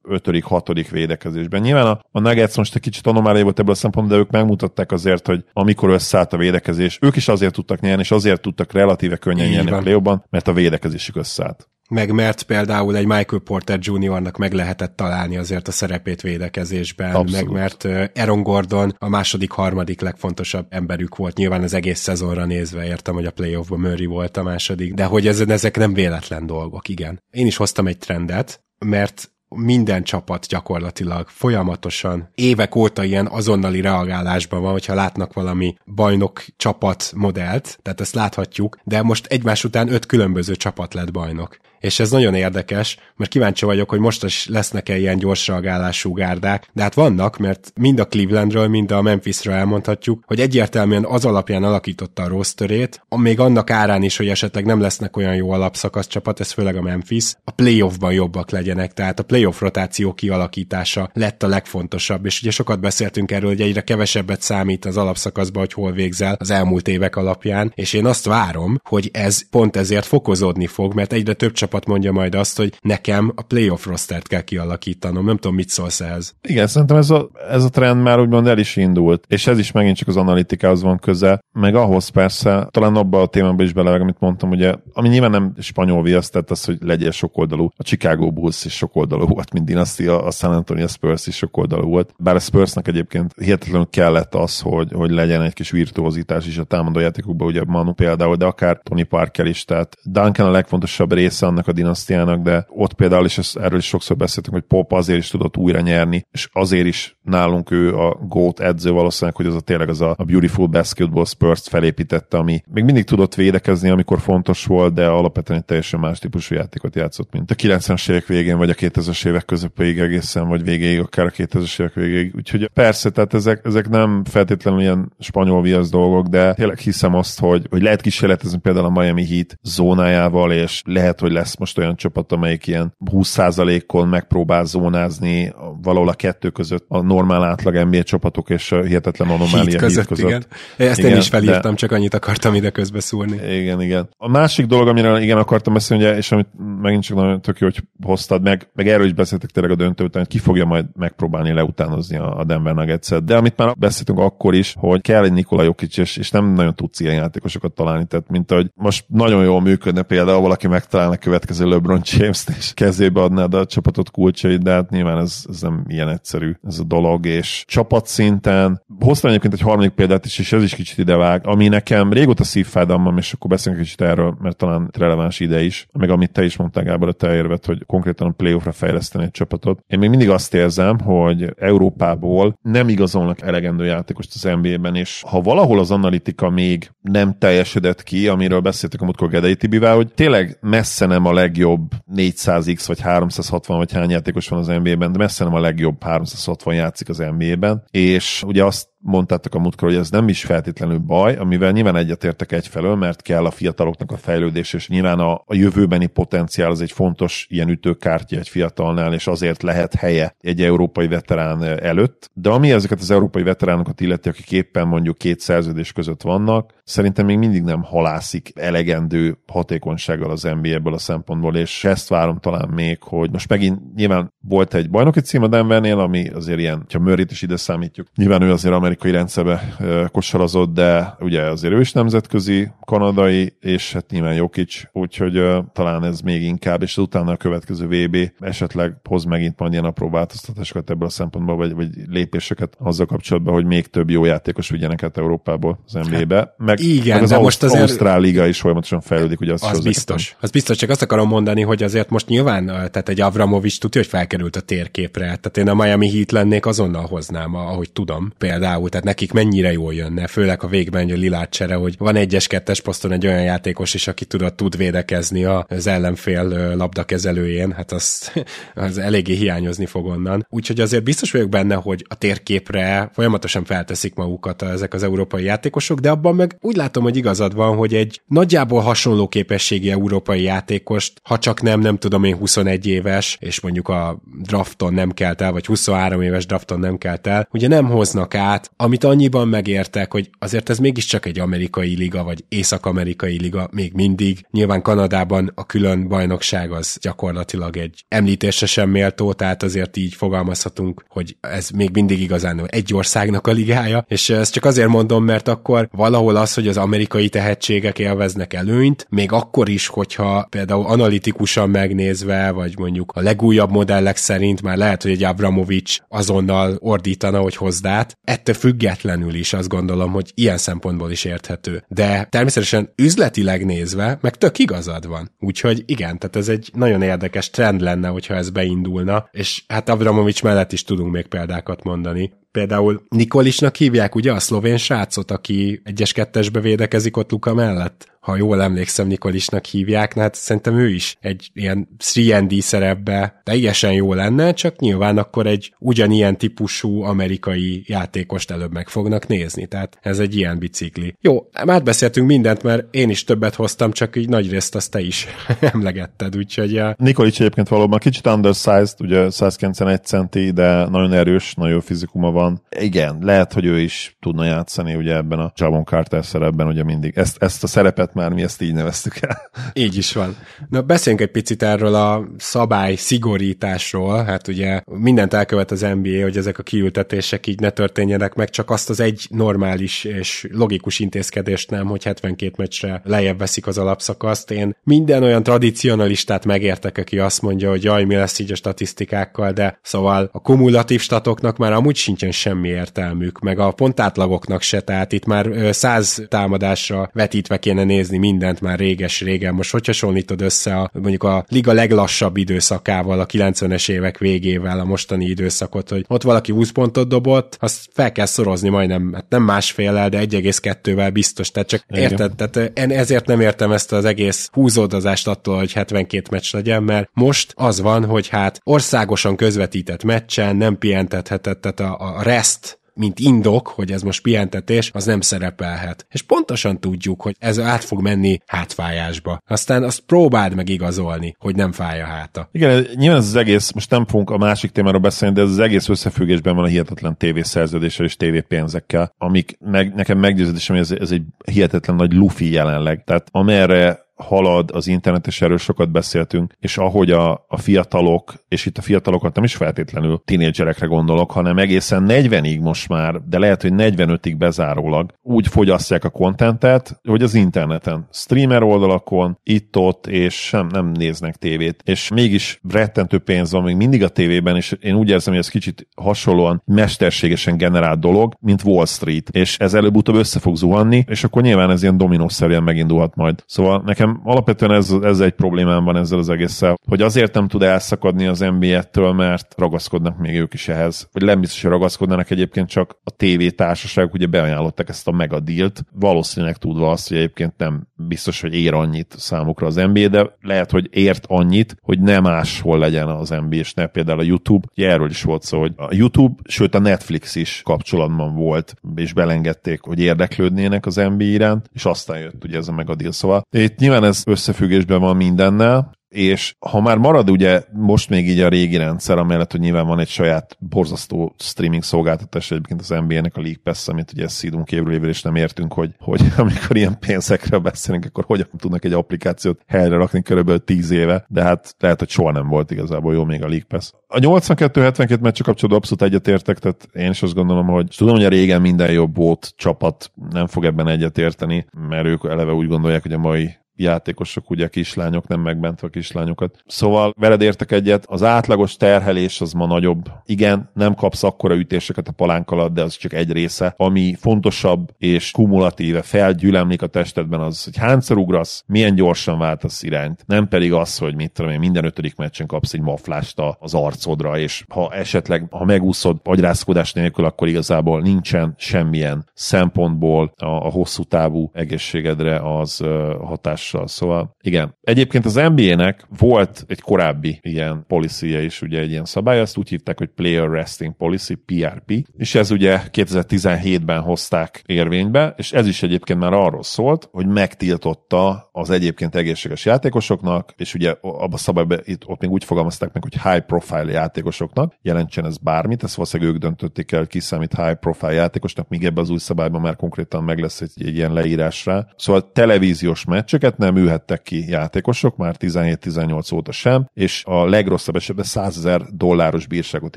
ötödik, hatodik védekezésben. Nyilván a, a Nuggets most egy kicsit anomália volt ebből a szempontból, de ők megmutatták azért, hogy amikor összeállt a védekezés, ők is azért tudtak nyerni, és azért tudtak relatíve könnyen nyerni a play mert a védekezésük összeállt meg mert például egy Michael Porter Jr.-nak meg lehetett találni azért a szerepét védekezésben, Abszolút. meg mert Aaron Gordon a második, harmadik legfontosabb emberük volt, nyilván az egész szezonra nézve értem, hogy a playoffban Murray volt a második, de hogy ez, ezek nem véletlen dolgok, igen. Én is hoztam egy trendet, mert minden csapat gyakorlatilag folyamatosan évek óta ilyen azonnali reagálásban van, hogyha látnak valami bajnok csapat modellt, tehát ezt láthatjuk, de most egymás után öt különböző csapat lett bajnok és ez nagyon érdekes, mert kíváncsi vagyok, hogy most is lesznek-e ilyen gyors reagálású gárdák, de hát vannak, mert mind a Clevelandről, mind a Memphisről elmondhatjuk, hogy egyértelműen az alapján alakította a rosterét, még annak árán is, hogy esetleg nem lesznek olyan jó alapszakasz csapat, ez főleg a Memphis, a playoffban jobbak legyenek, tehát a playoff rotáció kialakítása lett a legfontosabb, és ugye sokat beszéltünk erről, hogy egyre kevesebbet számít az alapszakaszban, hogy hol végzel az elmúlt évek alapján, és én azt várom, hogy ez pont ezért fokozódni fog, mert egyre több csapat csapat mondja majd azt, hogy nekem a playoff rostert kell kialakítanom. Nem tudom, mit szólsz ehhez. Igen, szerintem ez a, ez a trend már úgymond el is indult, és ez is megint csak az analitikához van köze, meg ahhoz persze, talán abban a témában is bele, amit mondtam, ugye, ami nyilván nem spanyol viasz, tehát az, hogy legyen sokoldalú. A Chicago Bulls is sokoldalú volt, mint dinasztia, a San Antonio Spurs is sokoldalú volt. Bár a Spursnak egyébként hihetetlenül kellett az, hogy, hogy legyen egy kis virtuózitás is a támadó játékokban, ugye Manu például, de akár Tony Parker is, tehát Duncan a legfontosabb része ennek a dinasztiának, de ott például, és ezt, erről is sokszor beszéltünk, hogy Pop azért is tudott újra nyerni, és azért is nálunk ő a GOAT edző valószínűleg, hogy az a tényleg az a, a Beautiful Basketball Spurs felépítette, ami még mindig tudott védekezni, amikor fontos volt, de alapvetően egy teljesen más típusú játékot játszott, mint a 90-es évek végén, vagy a 2000-es évek közepéig egészen, vagy végéig, akár a 2000-es évek végéig. Úgyhogy persze, tehát ezek, ezek nem feltétlenül ilyen spanyol viasz dolgok, de tényleg hiszem azt, hogy, hogy lehet kísérletezni például a Miami Heat zónájával, és lehet, hogy lesz most olyan csapat, amelyik ilyen 20%-on megpróbál zónázni valahol a kettő között a normál átlag NBA csapatok és a hihetetlen anomália Heat között, között. Igen. Ezt igen, én is felírtam, de... csak annyit akartam ide közbe szúrni. Igen, igen. A másik dolog, amiről igen akartam beszélni, ugye, és amit megint csak nagyon tök jó, hogy hoztad meg, meg erről is beszéltek tényleg a döntő után, hogy ki fogja majd megpróbálni leutánozni a Denver nuggets de amit már beszéltünk akkor is, hogy kell egy Nikola Jokic, és, és nem nagyon tudsz ilyen játékosokat találni, tehát mint hogy most nagyon jól működne például, valaki megtalálna a következő LeBron James-t, és kezébe adnád a csapatot kulcsait, de hát nyilván ez, ez nem ilyen egyszerű ez a dolog, és csapatszinten hoztam egyébként egy harmadik példát is, és ez is kicsit idevág, ami nekem régóta szívfájdalmam, és akkor beszélünk kicsit erről, mert talán releváns ide is, meg amit te is mondtál Gábor, a te érvet, hogy konkrétan a playoffra fejleszteni egy csapatot. Én még mindig azt érzem, hogy Európából nem igazolnak elegendő játékost az NBA-ben, és ha valahol az analitika még nem teljesedett ki, amiről beszéltek a múltkor Gedei Tibivel, hogy tényleg messze nem a legjobb 400x vagy 360 vagy hány játékos van az NBA-ben, de messze nem a legjobb 360 játszik az NBA-ben, és ugye azt mondtátok a múltkor, hogy ez nem is feltétlenül baj, amivel nyilván egyetértek egyfelől, mert kell a fiataloknak a fejlődés, és nyilván a, a jövőbeni potenciál az egy fontos ilyen ütőkártya egy fiatalnál, és azért lehet helye egy európai veterán előtt. De ami ezeket az európai veteránokat illeti, akik éppen mondjuk két szerződés között vannak, szerintem még mindig nem halászik elegendő hatékonysággal az NBA-ből a szempontból, és ezt várom talán még, hogy most megint nyilván volt egy bajnoki cím a Denvernél, ami azért ilyen, ha Murray-t is ide számítjuk, nyilván ő azért amerikai rendszerbe kosarazott, de ugye azért ő is nemzetközi, kanadai, és hát nyilván Jokic, úgyhogy talán ez még inkább, és utána a következő VB esetleg hoz megint majd ilyen apró változtatásokat ebből a szempontból, vagy, vagy lépéseket azzal kapcsolatban, hogy még több jó játékos vigyenek át Európából az NBA-be. Hát, meg, Igen, meg az de most azért... Ausztrál Liga is folyamatosan fejlődik, ugye az, az biztos. Az biztos, csak azt akarom mondani, hogy azért most nyilván, tehát egy Avramovics tudja, hogy felkerült a térképre. Tehát én a Miami Heat lennék, azonnal hoznám, ahogy tudom. Például például, tehát nekik mennyire jól jönne, főleg a végben a Lilát csere, hogy van egyes kettes poszton egy olyan játékos is, aki tudott tud védekezni az ellenfél labdakezelőjén, hát az, [laughs] az eléggé hiányozni fog onnan. Úgyhogy azért biztos vagyok benne, hogy a térképre folyamatosan felteszik magukat ezek az európai játékosok, de abban meg úgy látom, hogy igazad van, hogy egy nagyjából hasonló képességi európai játékost, ha csak nem, nem tudom én 21 éves, és mondjuk a drafton nem kelt el, vagy 23 éves drafton nem kelt el, ugye nem hoznak át amit annyiban megértek, hogy azért ez mégiscsak egy amerikai liga, vagy észak-amerikai liga még mindig. Nyilván Kanadában a külön bajnokság az gyakorlatilag egy említésre sem méltó, tehát azért így fogalmazhatunk, hogy ez még mindig igazán egy országnak a ligája, és ezt csak azért mondom, mert akkor valahol az, hogy az amerikai tehetségek élveznek előnyt, még akkor is, hogyha például analitikusan megnézve, vagy mondjuk a legújabb modellek szerint már lehet, hogy egy Abramovics azonnal ordítana, hogy hozd át. Ettől függetlenül is azt gondolom, hogy ilyen szempontból is érthető. De természetesen üzletileg nézve, meg tök igazad van. Úgyhogy igen, tehát ez egy nagyon érdekes trend lenne, hogyha ez beindulna, és hát Abramovics mellett is tudunk még példákat mondani. Például Nikolisnak hívják ugye a szlovén srácot, aki egyes kettesbe védekezik ott Luka mellett ha jól emlékszem, Nikolisnak hívják, hát szerintem ő is egy ilyen 3D szerepbe teljesen jó lenne, csak nyilván akkor egy ugyanilyen típusú amerikai játékost előbb meg fognak nézni, tehát ez egy ilyen bicikli. Jó, már beszéltünk mindent, mert én is többet hoztam, csak így nagy részt azt te is [laughs] emlegetted, úgyhogy... A... Nikolics egyébként valóban kicsit undersized, ugye 191 centi, de nagyon erős, nagyon fizikuma van. Igen, lehet, hogy ő is tudna játszani ugye ebben a Javon Carter szerepben, ugye mindig. Ezt, ezt a szerepet már mi ezt így neveztük el. [laughs] Így is van. Na beszéljünk egy picit erről a szabály szigorításról. Hát ugye mindent elkövet az NBA, hogy ezek a kiültetések így ne történjenek meg, csak azt az egy normális és logikus intézkedést nem, hogy 72 meccsre lejjebb veszik az alapszakaszt. Én minden olyan tradicionalistát megértek, aki azt mondja, hogy jaj, mi lesz így a statisztikákkal, de szóval a kumulatív statoknak már amúgy sincsen semmi értelmük, meg a pontátlagoknak se, tehát itt már száz támadásra vetítve kéne nézni nézni mindent már réges-régen. Most hogy hasonlítod össze a, mondjuk a liga leglassabb időszakával, a 90-es évek végével a mostani időszakot, hogy ott valaki 20 pontot dobott, azt fel kell szorozni majdnem, hát nem másféllel, de 1,2-vel biztos. Tehát csak Igen. érted, tehát ezért nem értem ezt az egész húzódozást attól, hogy 72 meccs legyen, mert most az van, hogy hát országosan közvetített meccsen nem pihentethetett, tehát a, a rest mint indok, hogy ez most pihentetés, az nem szerepelhet. És pontosan tudjuk, hogy ez át fog menni hátfájásba. Aztán azt próbáld meg igazolni, hogy nem fáj a háta. Igen, nyilván ez az egész, most nem fogunk a másik témáról beszélni, de ez az egész összefüggésben van a hihetetlen tévészerződéssel és tévépénzekkel, amik meg, nekem meggyőződésem, ez, ez egy hihetetlen nagy lufi jelenleg. Tehát amerre halad az internet, és erről sokat beszéltünk, és ahogy a, a fiatalok, és itt a fiatalokat nem is feltétlenül tinédzserekre gondolok, hanem egészen 40-ig most már, de lehet, hogy 45-ig bezárólag úgy fogyasztják a kontentet, hogy az interneten, streamer oldalakon, itt-ott, és sem nem néznek tévét. És mégis rettentő pénz van még mindig a tévében, és én úgy érzem, hogy ez kicsit hasonlóan mesterségesen generált dolog, mint Wall Street, és ez előbb-utóbb össze fog zuhanni, és akkor nyilván ez ilyen dominószerűen megindulhat majd. Szóval nekem nekem alapvetően ez, ez egy problémám van ezzel az egésszel, hogy azért nem tud elszakadni az NBA-től, mert ragaszkodnak még ők is ehhez. Vagy nem biztos, hogy ragaszkodnának egyébként csak a TV társaságok, ugye beajánlották ezt a megadílt, valószínűleg tudva azt, hogy egyébként nem biztos, hogy ér annyit számukra az NBA, de lehet, hogy ért annyit, hogy nem máshol legyen az NBA, és ne például a YouTube. Ugye erről is volt szó, hogy a YouTube, sőt a Netflix is kapcsolatban volt, és belengedték, hogy érdeklődnének az NBA iránt, és aztán jött ugye ez a megadíl. Szóval itt nyilván nyilván ez összefüggésben van mindennel, és ha már marad ugye most még így a régi rendszer, amellett, hogy nyilván van egy saját borzasztó streaming szolgáltatás egyébként az NBA-nek a League Pass, amit ugye szídunk évről évről, és nem értünk, hogy, hogy [laughs] amikor ilyen pénzekről beszélünk, akkor hogyan tudnak egy applikációt helyre rakni körülbelül 10 éve, de hát lehet, hogy soha nem volt igazából jó még a League Pass. A 82-72 meccs kapcsolatban abszolút egyetértek, tehát én is azt gondolom, hogy tudom, hogy a régen minden jobb volt csapat nem fog ebben egyetérteni, mert ők eleve úgy gondolják, hogy a mai játékosok, ugye kislányok, nem megbentve a kislányokat. Szóval veled értek egyet, az átlagos terhelés az ma nagyobb. Igen, nem kapsz akkora ütéseket a palánk alatt, de az csak egy része. Ami fontosabb és kumulatíve felgyülemlik a testedben az, hogy hányszor ugrasz, milyen gyorsan váltasz irányt. Nem pedig az, hogy mit tudom én, minden ötödik meccsen kapsz egy maflást az arcodra, és ha esetleg, ha megúszod agyrászkodás nélkül, akkor igazából nincsen semmilyen szempontból a, a hosszú távú egészségedre az hatás hatással. Szóval igen. Egyébként az NBA-nek volt egy korábbi ilyen policy is, ugye egy ilyen szabály, azt úgy hívták, hogy Player Resting Policy, PRP, és ez ugye 2017-ben hozták érvénybe, és ez is egyébként már arról szólt, hogy megtiltotta az egyébként egészséges játékosoknak, és ugye abban a szabályban itt, ott még úgy fogalmazták meg, hogy high profile játékosoknak, jelentsen ez bármit, ezt valószínűleg ők döntötték el, ki számít high profile játékosnak, míg ebben az új szabályban már konkrétan meg lesz egy, egy ilyen leírásra. Szóval televíziós meccseket nem ülhettek ki játékosok, már 17-18 óta sem, és a legrosszabb esetben 100 ezer dolláros bírságot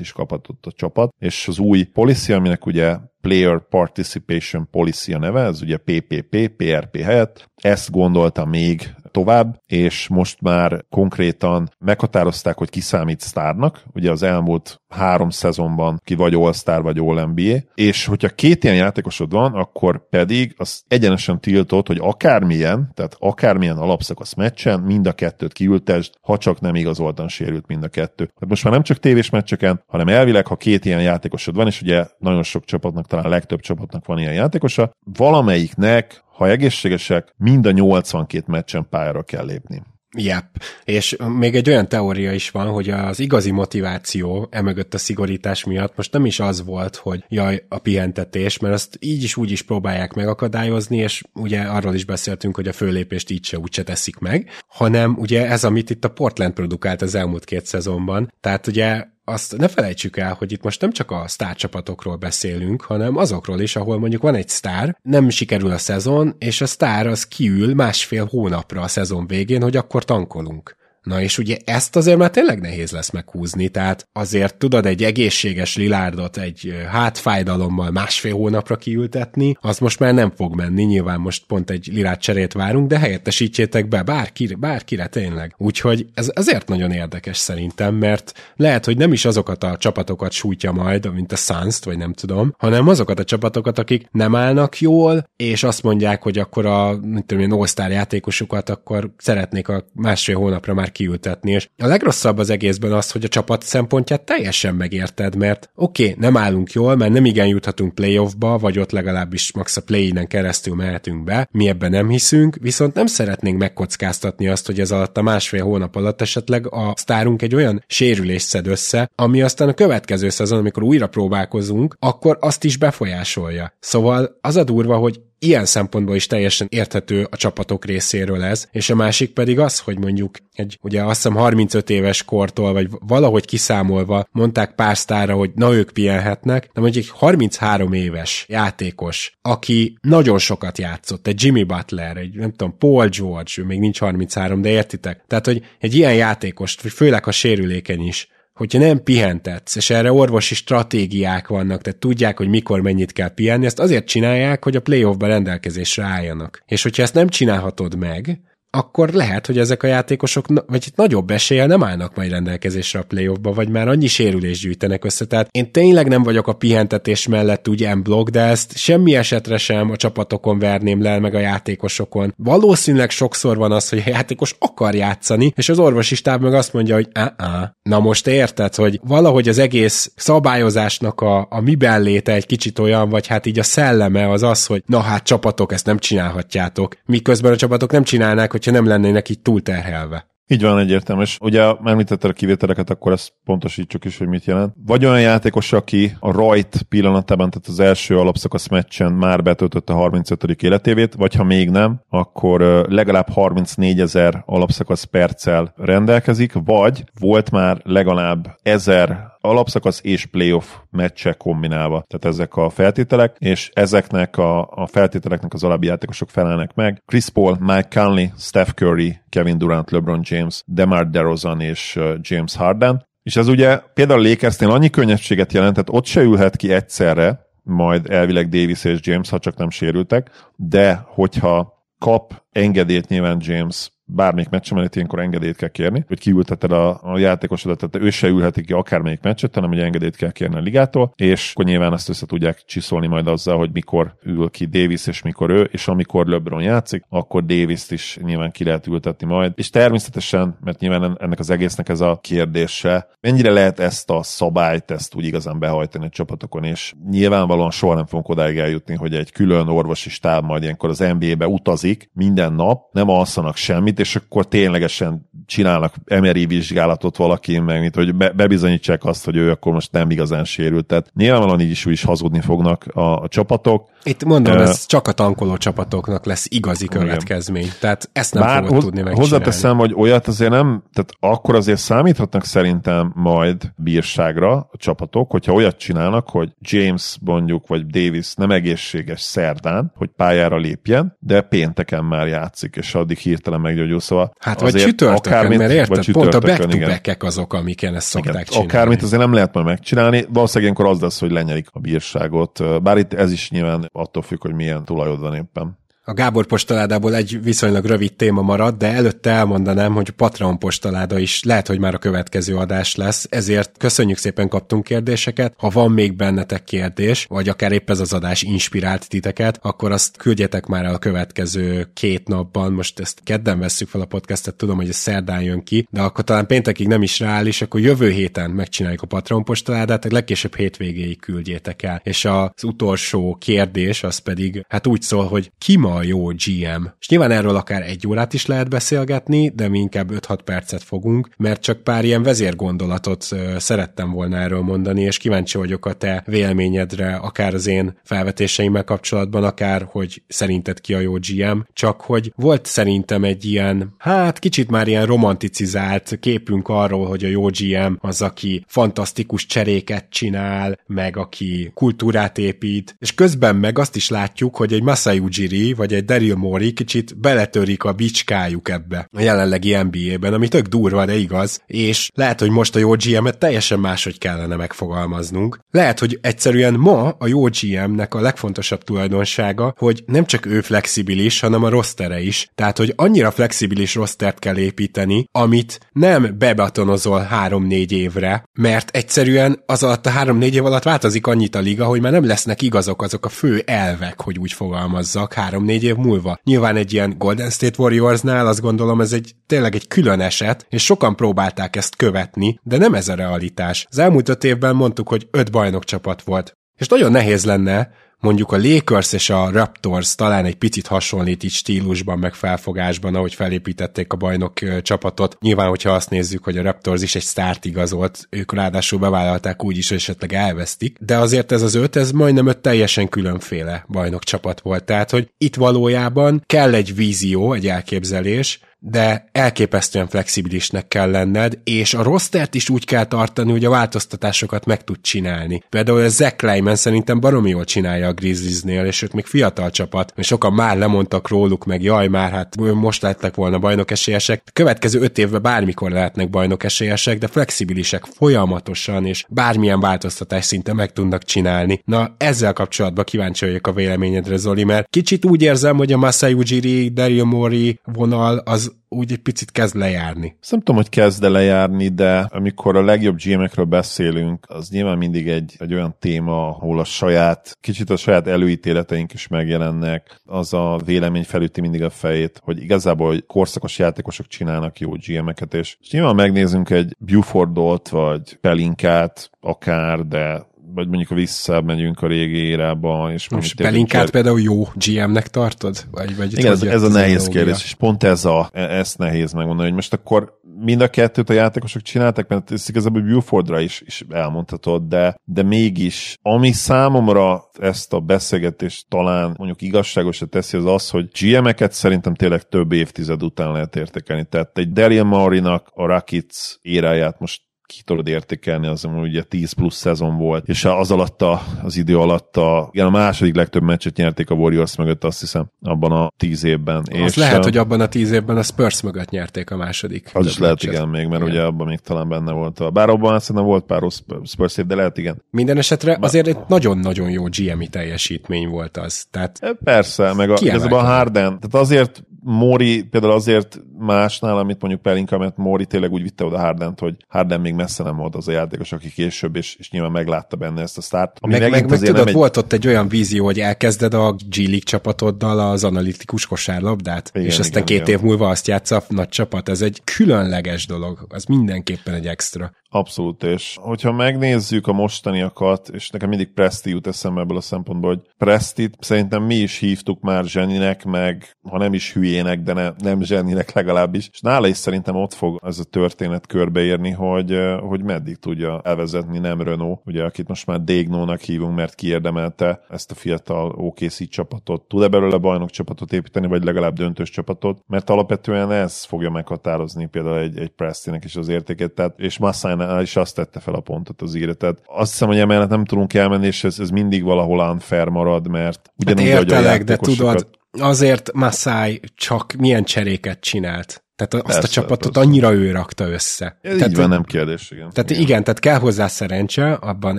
is kaphatott a csapat, és az új policy, aminek ugye Player Participation Policy a neve, ez ugye PPP, PRP helyett. Ezt gondolta még tovább, és most már konkrétan meghatározták, hogy ki számít sztárnak. Ugye az elmúlt három szezonban ki vagy All-Star, vagy All-NBA, és hogyha két ilyen játékosod van, akkor pedig az egyenesen tiltott, hogy akármilyen, tehát akármilyen alapszakasz meccsen mind a kettőt kiültesd, ha csak nem igazoltan sérült mind a kettő. Tehát most már nem csak tévés meccseken, hanem elvileg, ha két ilyen játékosod van, és ugye nagyon sok csapatnak, talán legtöbb csapatnak van ilyen játékosa, valamelyiknek ha egészségesek, mind a 82 meccsen pályára kell lépni. Yep. És még egy olyan teória is van, hogy az igazi motiváció emögött a szigorítás miatt most nem is az volt, hogy jaj, a pihentetés, mert azt így is úgy is próbálják megakadályozni, és ugye arról is beszéltünk, hogy a főlépést így se úgyse teszik meg, hanem ugye ez, amit itt a Portland produkált az elmúlt két szezonban. Tehát ugye azt ne felejtsük el, hogy itt most nem csak a sztárcsapatokról beszélünk, hanem azokról is, ahol mondjuk van egy sztár, nem sikerül a szezon, és a sztár az kiül másfél hónapra a szezon végén, hogy akkor tankolunk Na és ugye ezt azért már tényleg nehéz lesz meghúzni, tehát azért tudod egy egészséges Lilárdot egy hátfájdalommal másfél hónapra kiültetni, az most már nem fog menni, nyilván most pont egy Lilárd cserét várunk, de helyettesítsétek be bárkire, bárkire tényleg. Úgyhogy ez azért nagyon érdekes szerintem, mert lehet, hogy nem is azokat a csapatokat sújtja majd, mint a suns vagy nem tudom, hanem azokat a csapatokat, akik nem állnak jól, és azt mondják, hogy akkor a, mint tudom én, all játékosukat akkor szeretnék a másfél hónapra már kiültetni. És a legrosszabb az egészben az, hogy a csapat szempontját teljesen megérted, mert oké, okay, nem állunk jól, mert nem igen juthatunk playoffba, vagy ott legalábbis max a play keresztül mehetünk be, mi ebben nem hiszünk, viszont nem szeretnénk megkockáztatni azt, hogy ez alatt a másfél hónap alatt esetleg a sztárunk egy olyan sérülést szed össze, ami aztán a következő szezon, amikor újra próbálkozunk, akkor azt is befolyásolja. Szóval az a durva, hogy ilyen szempontból is teljesen érthető a csapatok részéről ez, és a másik pedig az, hogy mondjuk egy, ugye azt hiszem 35 éves kortól, vagy valahogy kiszámolva mondták pár sztára, hogy na ők pihenhetnek, de mondjuk egy 33 éves játékos, aki nagyon sokat játszott, egy Jimmy Butler, egy nem tudom, Paul George, ő még nincs 33, de értitek? Tehát, hogy egy ilyen játékost, főleg a sérülékeny is, hogyha nem pihentetsz, és erre orvosi stratégiák vannak, tehát tudják, hogy mikor mennyit kell pihenni, ezt azért csinálják, hogy a playoffban rendelkezésre álljanak. És hogyha ezt nem csinálhatod meg, akkor lehet, hogy ezek a játékosok, vagy nagyobb eséllyel nem állnak majd rendelkezésre a playoffba, vagy már annyi sérülés gyűjtenek össze. Tehát én tényleg nem vagyok a pihentetés mellett úgy blog, de ezt semmi esetre sem a csapatokon verném le, meg a játékosokon. Valószínűleg sokszor van az, hogy a játékos akar játszani, és az orvosi stáb meg azt mondja, hogy á, na most érted, hogy valahogy az egész szabályozásnak a, a miben léte egy kicsit olyan, vagy hát így a szelleme az az, hogy na hát csapatok, ezt nem csinálhatjátok. Miközben a csapatok nem csinálnák, hogy hogyha nem lennének így túlterhelve. Így van egyértelmű, és ugye említetted a kivételeket, akkor ezt pontosítsuk is, hogy mit jelent. Vagy olyan játékos, aki a rajt pillanatában, tehát az első alapszakasz meccsen már betöltötte a 35. életévét, vagy ha még nem, akkor legalább 34 ezer alapszakasz perccel rendelkezik, vagy volt már legalább ezer alapszakasz és playoff meccse kombinálva. Tehát ezek a feltételek, és ezeknek a, a feltételeknek az alábbi játékosok felelnek meg. Chris Paul, Mike Conley, Steph Curry, Kevin Durant, LeBron James, DeMar DeRozan és James Harden. És ez ugye például Lakersnél annyi könnyebbséget jelentett, ott se ülhet ki egyszerre, majd elvileg Davis és James, ha csak nem sérültek, de hogyha kap engedélyt nyilván James bármelyik meccsem előtt ilyenkor engedélyt kell kérni, hogy kiülteted a, a játékosodat, tehát ő se ülheti ki akármelyik meccset, hanem egy engedélyt kell kérni a ligától, és akkor nyilván ezt össze tudják csiszolni majd azzal, hogy mikor ül ki Davis, és mikor ő, és amikor LeBron játszik, akkor davis is nyilván ki lehet ültetni majd. És természetesen, mert nyilván ennek az egésznek ez a kérdése, mennyire lehet ezt a szabályt, ezt úgy igazán behajtani a csapatokon, és nyilvánvalóan soha nem fogunk odáig eljutni, hogy egy külön orvosi stáb majd ilyenkor az NBA-be utazik minden nap, nem alszanak semmit, és akkor ténylegesen csinálnak MRI vizsgálatot valaki, meg mint hogy be, bebizonyítsák azt, hogy ő akkor most nem igazán sérült. Tehát nyilvánvalóan így is, úgy is hazudni fognak a, a csapatok. Itt mondom, uh, ez csak a tankoló csapatoknak lesz igazi következmény. Igen. Tehát ezt nem Bár fogod tudni megcsinálni. Hozzáteszem, hogy olyat azért nem, tehát akkor azért számíthatnak szerintem majd bírságra a csapatok, hogyha olyat csinálnak, hogy James mondjuk, vagy Davis nem egészséges szerdán, hogy pályára lépjen, de pénteken már játszik, és addig hirtelen meggyógyul. Szóval hát vagy csütörtökön, akármint, mert érted, pont a back azok, amiken ezt szokták igen, csinálni. Akármit azért nem lehet majd megcsinálni, valószínűleg ilyenkor az lesz, hogy lenyelik a bírságot, bár itt ez is nyilván attól függ, hogy milyen tulajod van éppen. A Gábor postaládából egy viszonylag rövid téma marad, de előtte elmondanám, hogy a Patreon postaláda is lehet, hogy már a következő adás lesz, ezért köszönjük szépen kaptunk kérdéseket. Ha van még bennetek kérdés, vagy akár épp ez az adás inspirált titeket, akkor azt küldjetek már el a következő két napban. Most ezt kedden vesszük fel a podcastet, tudom, hogy ez szerdán jön ki, de akkor talán péntekig nem is reális, akkor jövő héten megcsináljuk a Patreon postaládát, legkésőbb hétvégéig küldjétek el. És az utolsó kérdés az pedig, hát úgy szól, hogy ki ma a jó GM. És nyilván erről akár egy órát is lehet beszélgetni, de mi inkább 5-6 percet fogunk, mert csak pár ilyen vezérgondolatot szerettem volna erről mondani, és kíváncsi vagyok a te véleményedre, akár az én felvetéseimmel kapcsolatban, akár hogy szerinted ki a jó GM, csak hogy volt szerintem egy ilyen, hát kicsit már ilyen romanticizált képünk arról, hogy a jó GM az, aki fantasztikus cseréket csinál, meg aki kultúrát épít, és közben meg azt is látjuk, hogy egy Masai Ujiri, vagy egy Daryl Morey kicsit beletörik a bicskájuk ebbe a jelenlegi NBA-ben, ami tök durva, de igaz, és lehet, hogy most a jó GM-et teljesen máshogy kellene megfogalmaznunk. Lehet, hogy egyszerűen ma a jó GM-nek a legfontosabb tulajdonsága, hogy nem csak ő flexibilis, hanem a rostere is. Tehát, hogy annyira flexibilis rostert kell építeni, amit nem bebatonozol három-négy évre, mert egyszerűen az alatt a három-négy év alatt változik annyit a liga, hogy már nem lesznek igazok azok a fő elvek, hogy úgy fogalmazzak három-négy év múlva. Nyilván egy ilyen Golden State Warriorsnál azt gondolom ez egy tényleg egy külön eset, és sokan próbálták ezt követni, de nem ez a realitás. Az elmúlt öt évben mondtuk, hogy öt bajnok csapat volt. És nagyon nehéz lenne mondjuk a Lakers és a Raptors talán egy picit hasonlít így stílusban, meg felfogásban, ahogy felépítették a bajnok csapatot. Nyilván, hogyha azt nézzük, hogy a Raptors is egy sztárt igazolt, ők ráadásul bevállalták úgy is, hogy esetleg elvesztik, de azért ez az öt, ez majdnem öt teljesen különféle bajnok csapat volt. Tehát, hogy itt valójában kell egy vízió, egy elképzelés, de elképesztően flexibilisnek kell lenned, és a rostert is úgy kell tartani, hogy a változtatásokat meg tud csinálni. Például a Zach Lyman szerintem baromi jól csinálja a Grizzliesnél, és ők még fiatal csapat, és sokan már lemondtak róluk, meg jaj, már hát most lehetnek volna bajnok esélyesek. A következő öt évben bármikor lehetnek bajnok esélyesek, de flexibilisek folyamatosan, és bármilyen változtatás szinte meg tudnak csinálni. Na, ezzel kapcsolatban kíváncsi vagyok a véleményedre, Zoli, mert kicsit úgy érzem, hogy a Masai Ujiri, Dario Mori vonal az úgy egy picit kezd lejárni. Azt nem tudom, hogy kezd lejárni, de amikor a legjobb GM-ekről beszélünk, az nyilván mindig egy, egy olyan téma, ahol a saját, kicsit a saját előítéleteink is megjelennek, az a vélemény felüti mindig a fejét, hogy igazából hogy korszakos játékosok csinálnak jó GM-eket, és, és nyilván megnézünk egy Bufordot, vagy Pelinkát, akár, de vagy mondjuk ha visszamegyünk a régi érába. És Most Pelinkát például jó GM-nek tartod? Vagy, vagy Igen, ez, ez a nehéz kérdés, és pont ez a, e- ezt nehéz megmondani, hogy most akkor mind a kettőt a játékosok csináltak, mert ezt igazából Bufordra is, is elmondhatod, de, de mégis, ami számomra ezt a beszélgetést talán mondjuk igazságosra teszi, az az, hogy GM-eket szerintem tényleg több évtized után lehet értékelni. Tehát egy Daryl Maurinak a Rakic éráját most ki tudod értékelni, az ugye 10 plusz szezon volt, és az alatt a, az idő alatt a, igen, a második legtöbb meccset nyerték a Warriors mögött, azt hiszem, abban a 10 évben. Az és lehet, hogy abban a 10 évben a Spurs mögött nyerték a második. Az is lehet, meccset. igen, még, mert igen. ugye abban még talán benne volt. A, bár abban szerintem volt pár Spurs év, de lehet, igen. Minden esetre azért egy nagyon-nagyon jó GM-i teljesítmény volt az. Tehát e, Persze, meg a, a Harden, tehát azért Mori például azért másnál, amit mondjuk Pelinka, mert Mori tényleg úgy vitte oda Hardent, hogy Harden még messze nem volt az a játékos, aki később, és, és nyilván meglátta benne ezt a start. Ami meg, meg, meg tudod, egy... volt ott egy olyan vízió, hogy elkezded a G League csapatoddal az analitikus kosárlabdát, igen, és aztán igen, két igen. év múlva azt játsza a nagy csapat. Ez egy különleges dolog, az mindenképpen egy extra. Abszolút, és hogyha megnézzük a mostaniakat, és nekem mindig Presti jut eszembe ebből a szempontból, hogy Prestit szerintem mi is hívtuk már zseninek, meg ha nem is hülyének, de ne, nem zseninek legalábbis, és nála is szerintem ott fog ez a történet körbeérni, hogy, hogy meddig tudja elvezetni nem Renault, ugye akit most már Dégnónak hívunk, mert kiérdemelte ezt a fiatal OKC csapatot. Tud-e belőle bajnok csapatot építeni, vagy legalább döntős csapatot? Mert alapvetően ez fogja meghatározni például egy, egy Prestinek is az értékét, tehát, és Massain is azt tette fel a pontot az írja. Tehát azt hiszem, hogy emellett nem tudunk elmenni, és ez, ez mindig valahol unfair marad, mert ugyanúgy, hát értelek, de tudod, azért Masai csak milyen cseréket csinált. Tehát azt persze, a csapatot persze. annyira ő rakta össze. Ez tehát, így van, nem kérdés, igen. Tehát igen. igen, tehát kell hozzá szerencse, abban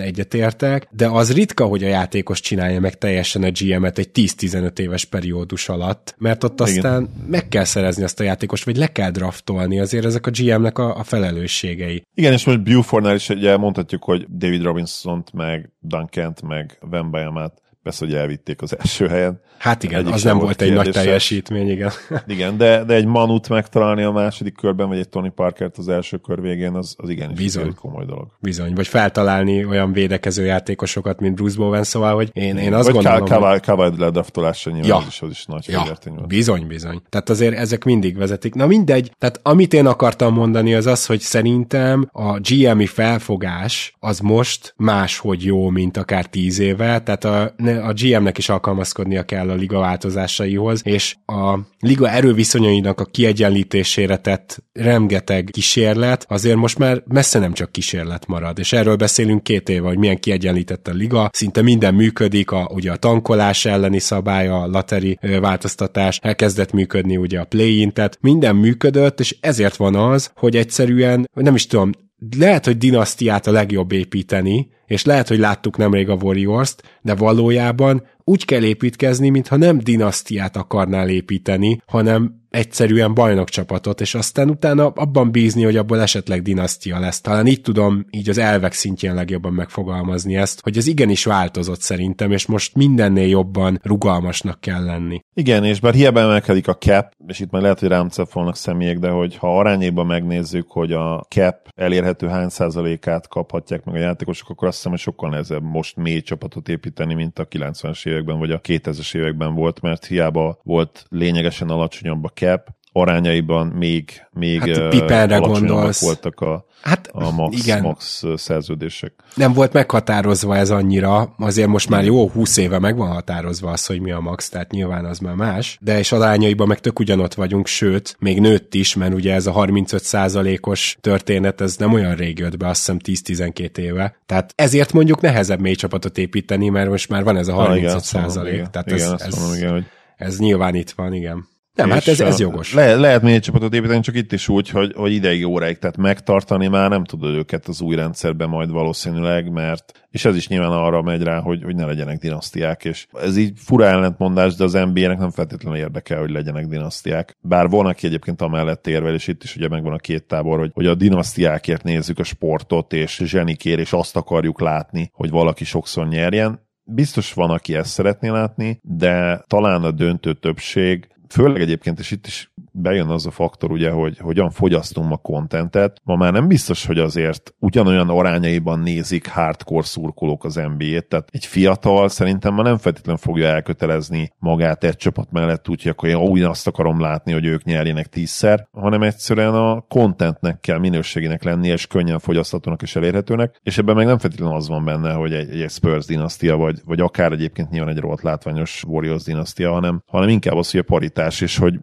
egyetértek, de az ritka, hogy a játékos csinálja meg teljesen a GM-et egy 10-15 éves periódus alatt, mert ott aztán igen. meg kell szerezni azt a játékos, vagy le kell draftolni, azért ezek a GM-nek a, a felelősségei. Igen, és most Bufordnál is ugye mondhatjuk, hogy David Robinson-t, meg Duncant, meg Vembayamát Persze, hogy elvitték az első helyen. Hát igen, Egyik az nem volt egy nagy teljesítmény, igen. [laughs] Igen, de, de egy Manut megtalálni a második körben, vagy egy Tony Parkert az első kör végén, az, az igenis Bizony. egy komoly dolog. Bizony, vagy feltalálni olyan védekező játékosokat, mint Bruce Bowen, szóval, hogy én, én azt vagy gondolom... Vagy Kawai ledraftolása nyilván ja. is, az is nagy ja. volt. Bizony, bizony. Tehát azért ezek mindig vezetik. Na mindegy, tehát amit én akartam mondani az az, hogy szerintem a GM-i felfogás az most máshogy jó, mint akár tíz éve, tehát a, ne, a GM-nek is alkalmazkodnia kell a liga változásaihoz, és a liga erőviszonyainak a kiegyenlítésére tett remgeteg kísérlet, azért most már messze nem csak kísérlet marad, és erről beszélünk két éve, hogy milyen kiegyenlített a liga, szinte minden működik, a, ugye a tankolás elleni szabály, a lateri változtatás, elkezdett működni ugye a play-in, tehát minden működött, és ezért van az, hogy egyszerűen, nem is tudom, lehet, hogy dinasztiát a legjobb építeni, és lehet, hogy láttuk nemrég a Warriors-t, de valójában úgy kell építkezni, mintha nem dinasztiát akarnál építeni, hanem egyszerűen bajnokcsapatot, és aztán utána abban bízni, hogy abból esetleg dinasztia lesz. Talán így tudom így az elvek szintjén legjobban megfogalmazni ezt, hogy ez igenis változott szerintem, és most mindennél jobban rugalmasnak kell lenni. Igen, és bár hiába emelkedik a cap, és itt már lehet, hogy rám cepolnak személyek, de hogy ha arányéban megnézzük, hogy a cap elérhető hány százalékát kaphatják meg a játékosok, akkor azt hiszem, hogy sokkal nehezebb most mély csapatot építeni, mint a 90-es években vagy a 2000-es években volt, mert hiába volt lényegesen alacsonyabb a cap, arányaiban még, még hát, Piperre gondolsz. voltak a, hát, a max, igen. max szerződések. Nem volt meghatározva ez annyira, azért most már jó 20 éve meg van határozva az, hogy mi a max, tehát nyilván az már más, de és arányaiban meg tök ugyanott vagyunk, sőt, még nőtt is, mert ugye ez a 35 os történet, ez nem olyan rég jött be, azt hiszem 10-12 éve. Tehát ezért mondjuk nehezebb mély csapatot építeni, mert most már van ez a 35 ah, igen, százalék. Tehát igen, ez, ez, mondom, igen, hogy... ez nyilván itt van, igen. Nem, hát ez, ez jogos. Le, lehet még egy csapatot építeni, csak itt is úgy, hogy, hogy ideig óráig, tehát megtartani már nem tudod őket az új rendszerben majd valószínűleg, mert és ez is nyilván arra megy rá, hogy, hogy ne legyenek dinasztiák, és ez így fura ellentmondás, de az NBA-nek nem feltétlenül érdekel, hogy legyenek dinasztiák. Bár van, aki egyébként amellett érvel, és itt is ugye megvan a két tábor, hogy, hogy a dinasztiákért nézzük a sportot, és zsenikér, és azt akarjuk látni, hogy valaki sokszor nyerjen. Biztos van, aki ezt szeretné látni, de talán a döntő többség főleg egyébként, és itt is bejön az a faktor, ugye, hogy hogyan fogyasztunk a kontentet. Ma már nem biztos, hogy azért ugyanolyan arányaiban nézik hardcore szurkolók az NBA-t, tehát egy fiatal szerintem ma nem feltétlenül fogja elkötelezni magát egy csapat mellett, úgyhogy akkor én úgy azt akarom látni, hogy ők nyerjenek tízszer, hanem egyszerűen a contentnek kell minőségének lenni, és könnyen fogyasztatónak és elérhetőnek, és ebben meg nem feltétlenül az van benne, hogy egy, egy Spurs dinasztia, vagy, vagy akár egyébként nyilván egy rohadt látványos Warriors dinasztia, hanem, hanem inkább az, hogy a paritás, és hogy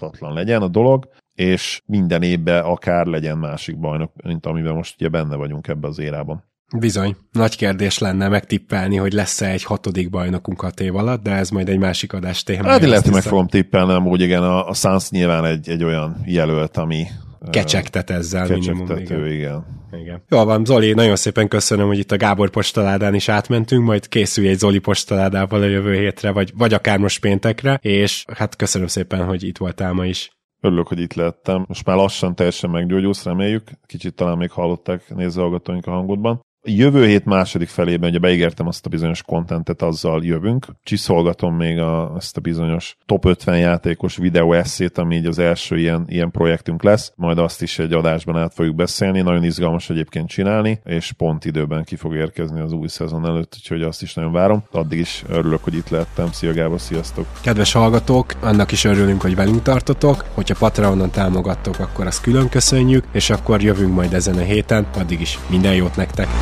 kiszámíthatatlan legyen a dolog, és minden évben akár legyen másik bajnok, mint amiben most ugye benne vagyunk ebbe az érában. Bizony. Nagy kérdés lenne megtippelni, hogy lesz-e egy hatodik bajnokunk a év alatt, de ez majd egy másik adás téma. Hát hogy meg fogom tippelni, úgy igen, a, a Suns nyilván egy, egy olyan jelölt, ami, kecsegtet ezzel minimum. Igen. igen. igen. Jól van, Zoli, nagyon szépen köszönöm, hogy itt a Gábor postaládán is átmentünk, majd készülj egy Zoli postaládával a jövő hétre, vagy, vagy akár most péntekre, és hát köszönöm szépen, hogy itt voltál ma is. Örülök, hogy itt lettem. Most már lassan teljesen meggyógyulsz, reméljük. Kicsit talán még hallották nézőhallgatóink a hangodban. Jövő hét második felében ugye beígértem azt a bizonyos kontentet, azzal jövünk. Csiszolgatom még a, ezt a bizonyos top 50 játékos videó eszét, ami így az első ilyen, ilyen projektünk lesz. Majd azt is egy adásban át fogjuk beszélni. Nagyon izgalmas egyébként csinálni, és pont időben ki fog érkezni az új szezon előtt, úgyhogy azt is nagyon várom. Addig is örülök, hogy itt lettem. Szia Gábor, sziasztok! Kedves hallgatók, annak is örülünk, hogy velünk tartotok. Hogyha Patreonon támogattok, akkor azt külön köszönjük, és akkor jövünk majd ezen a héten. Addig is minden jót nektek!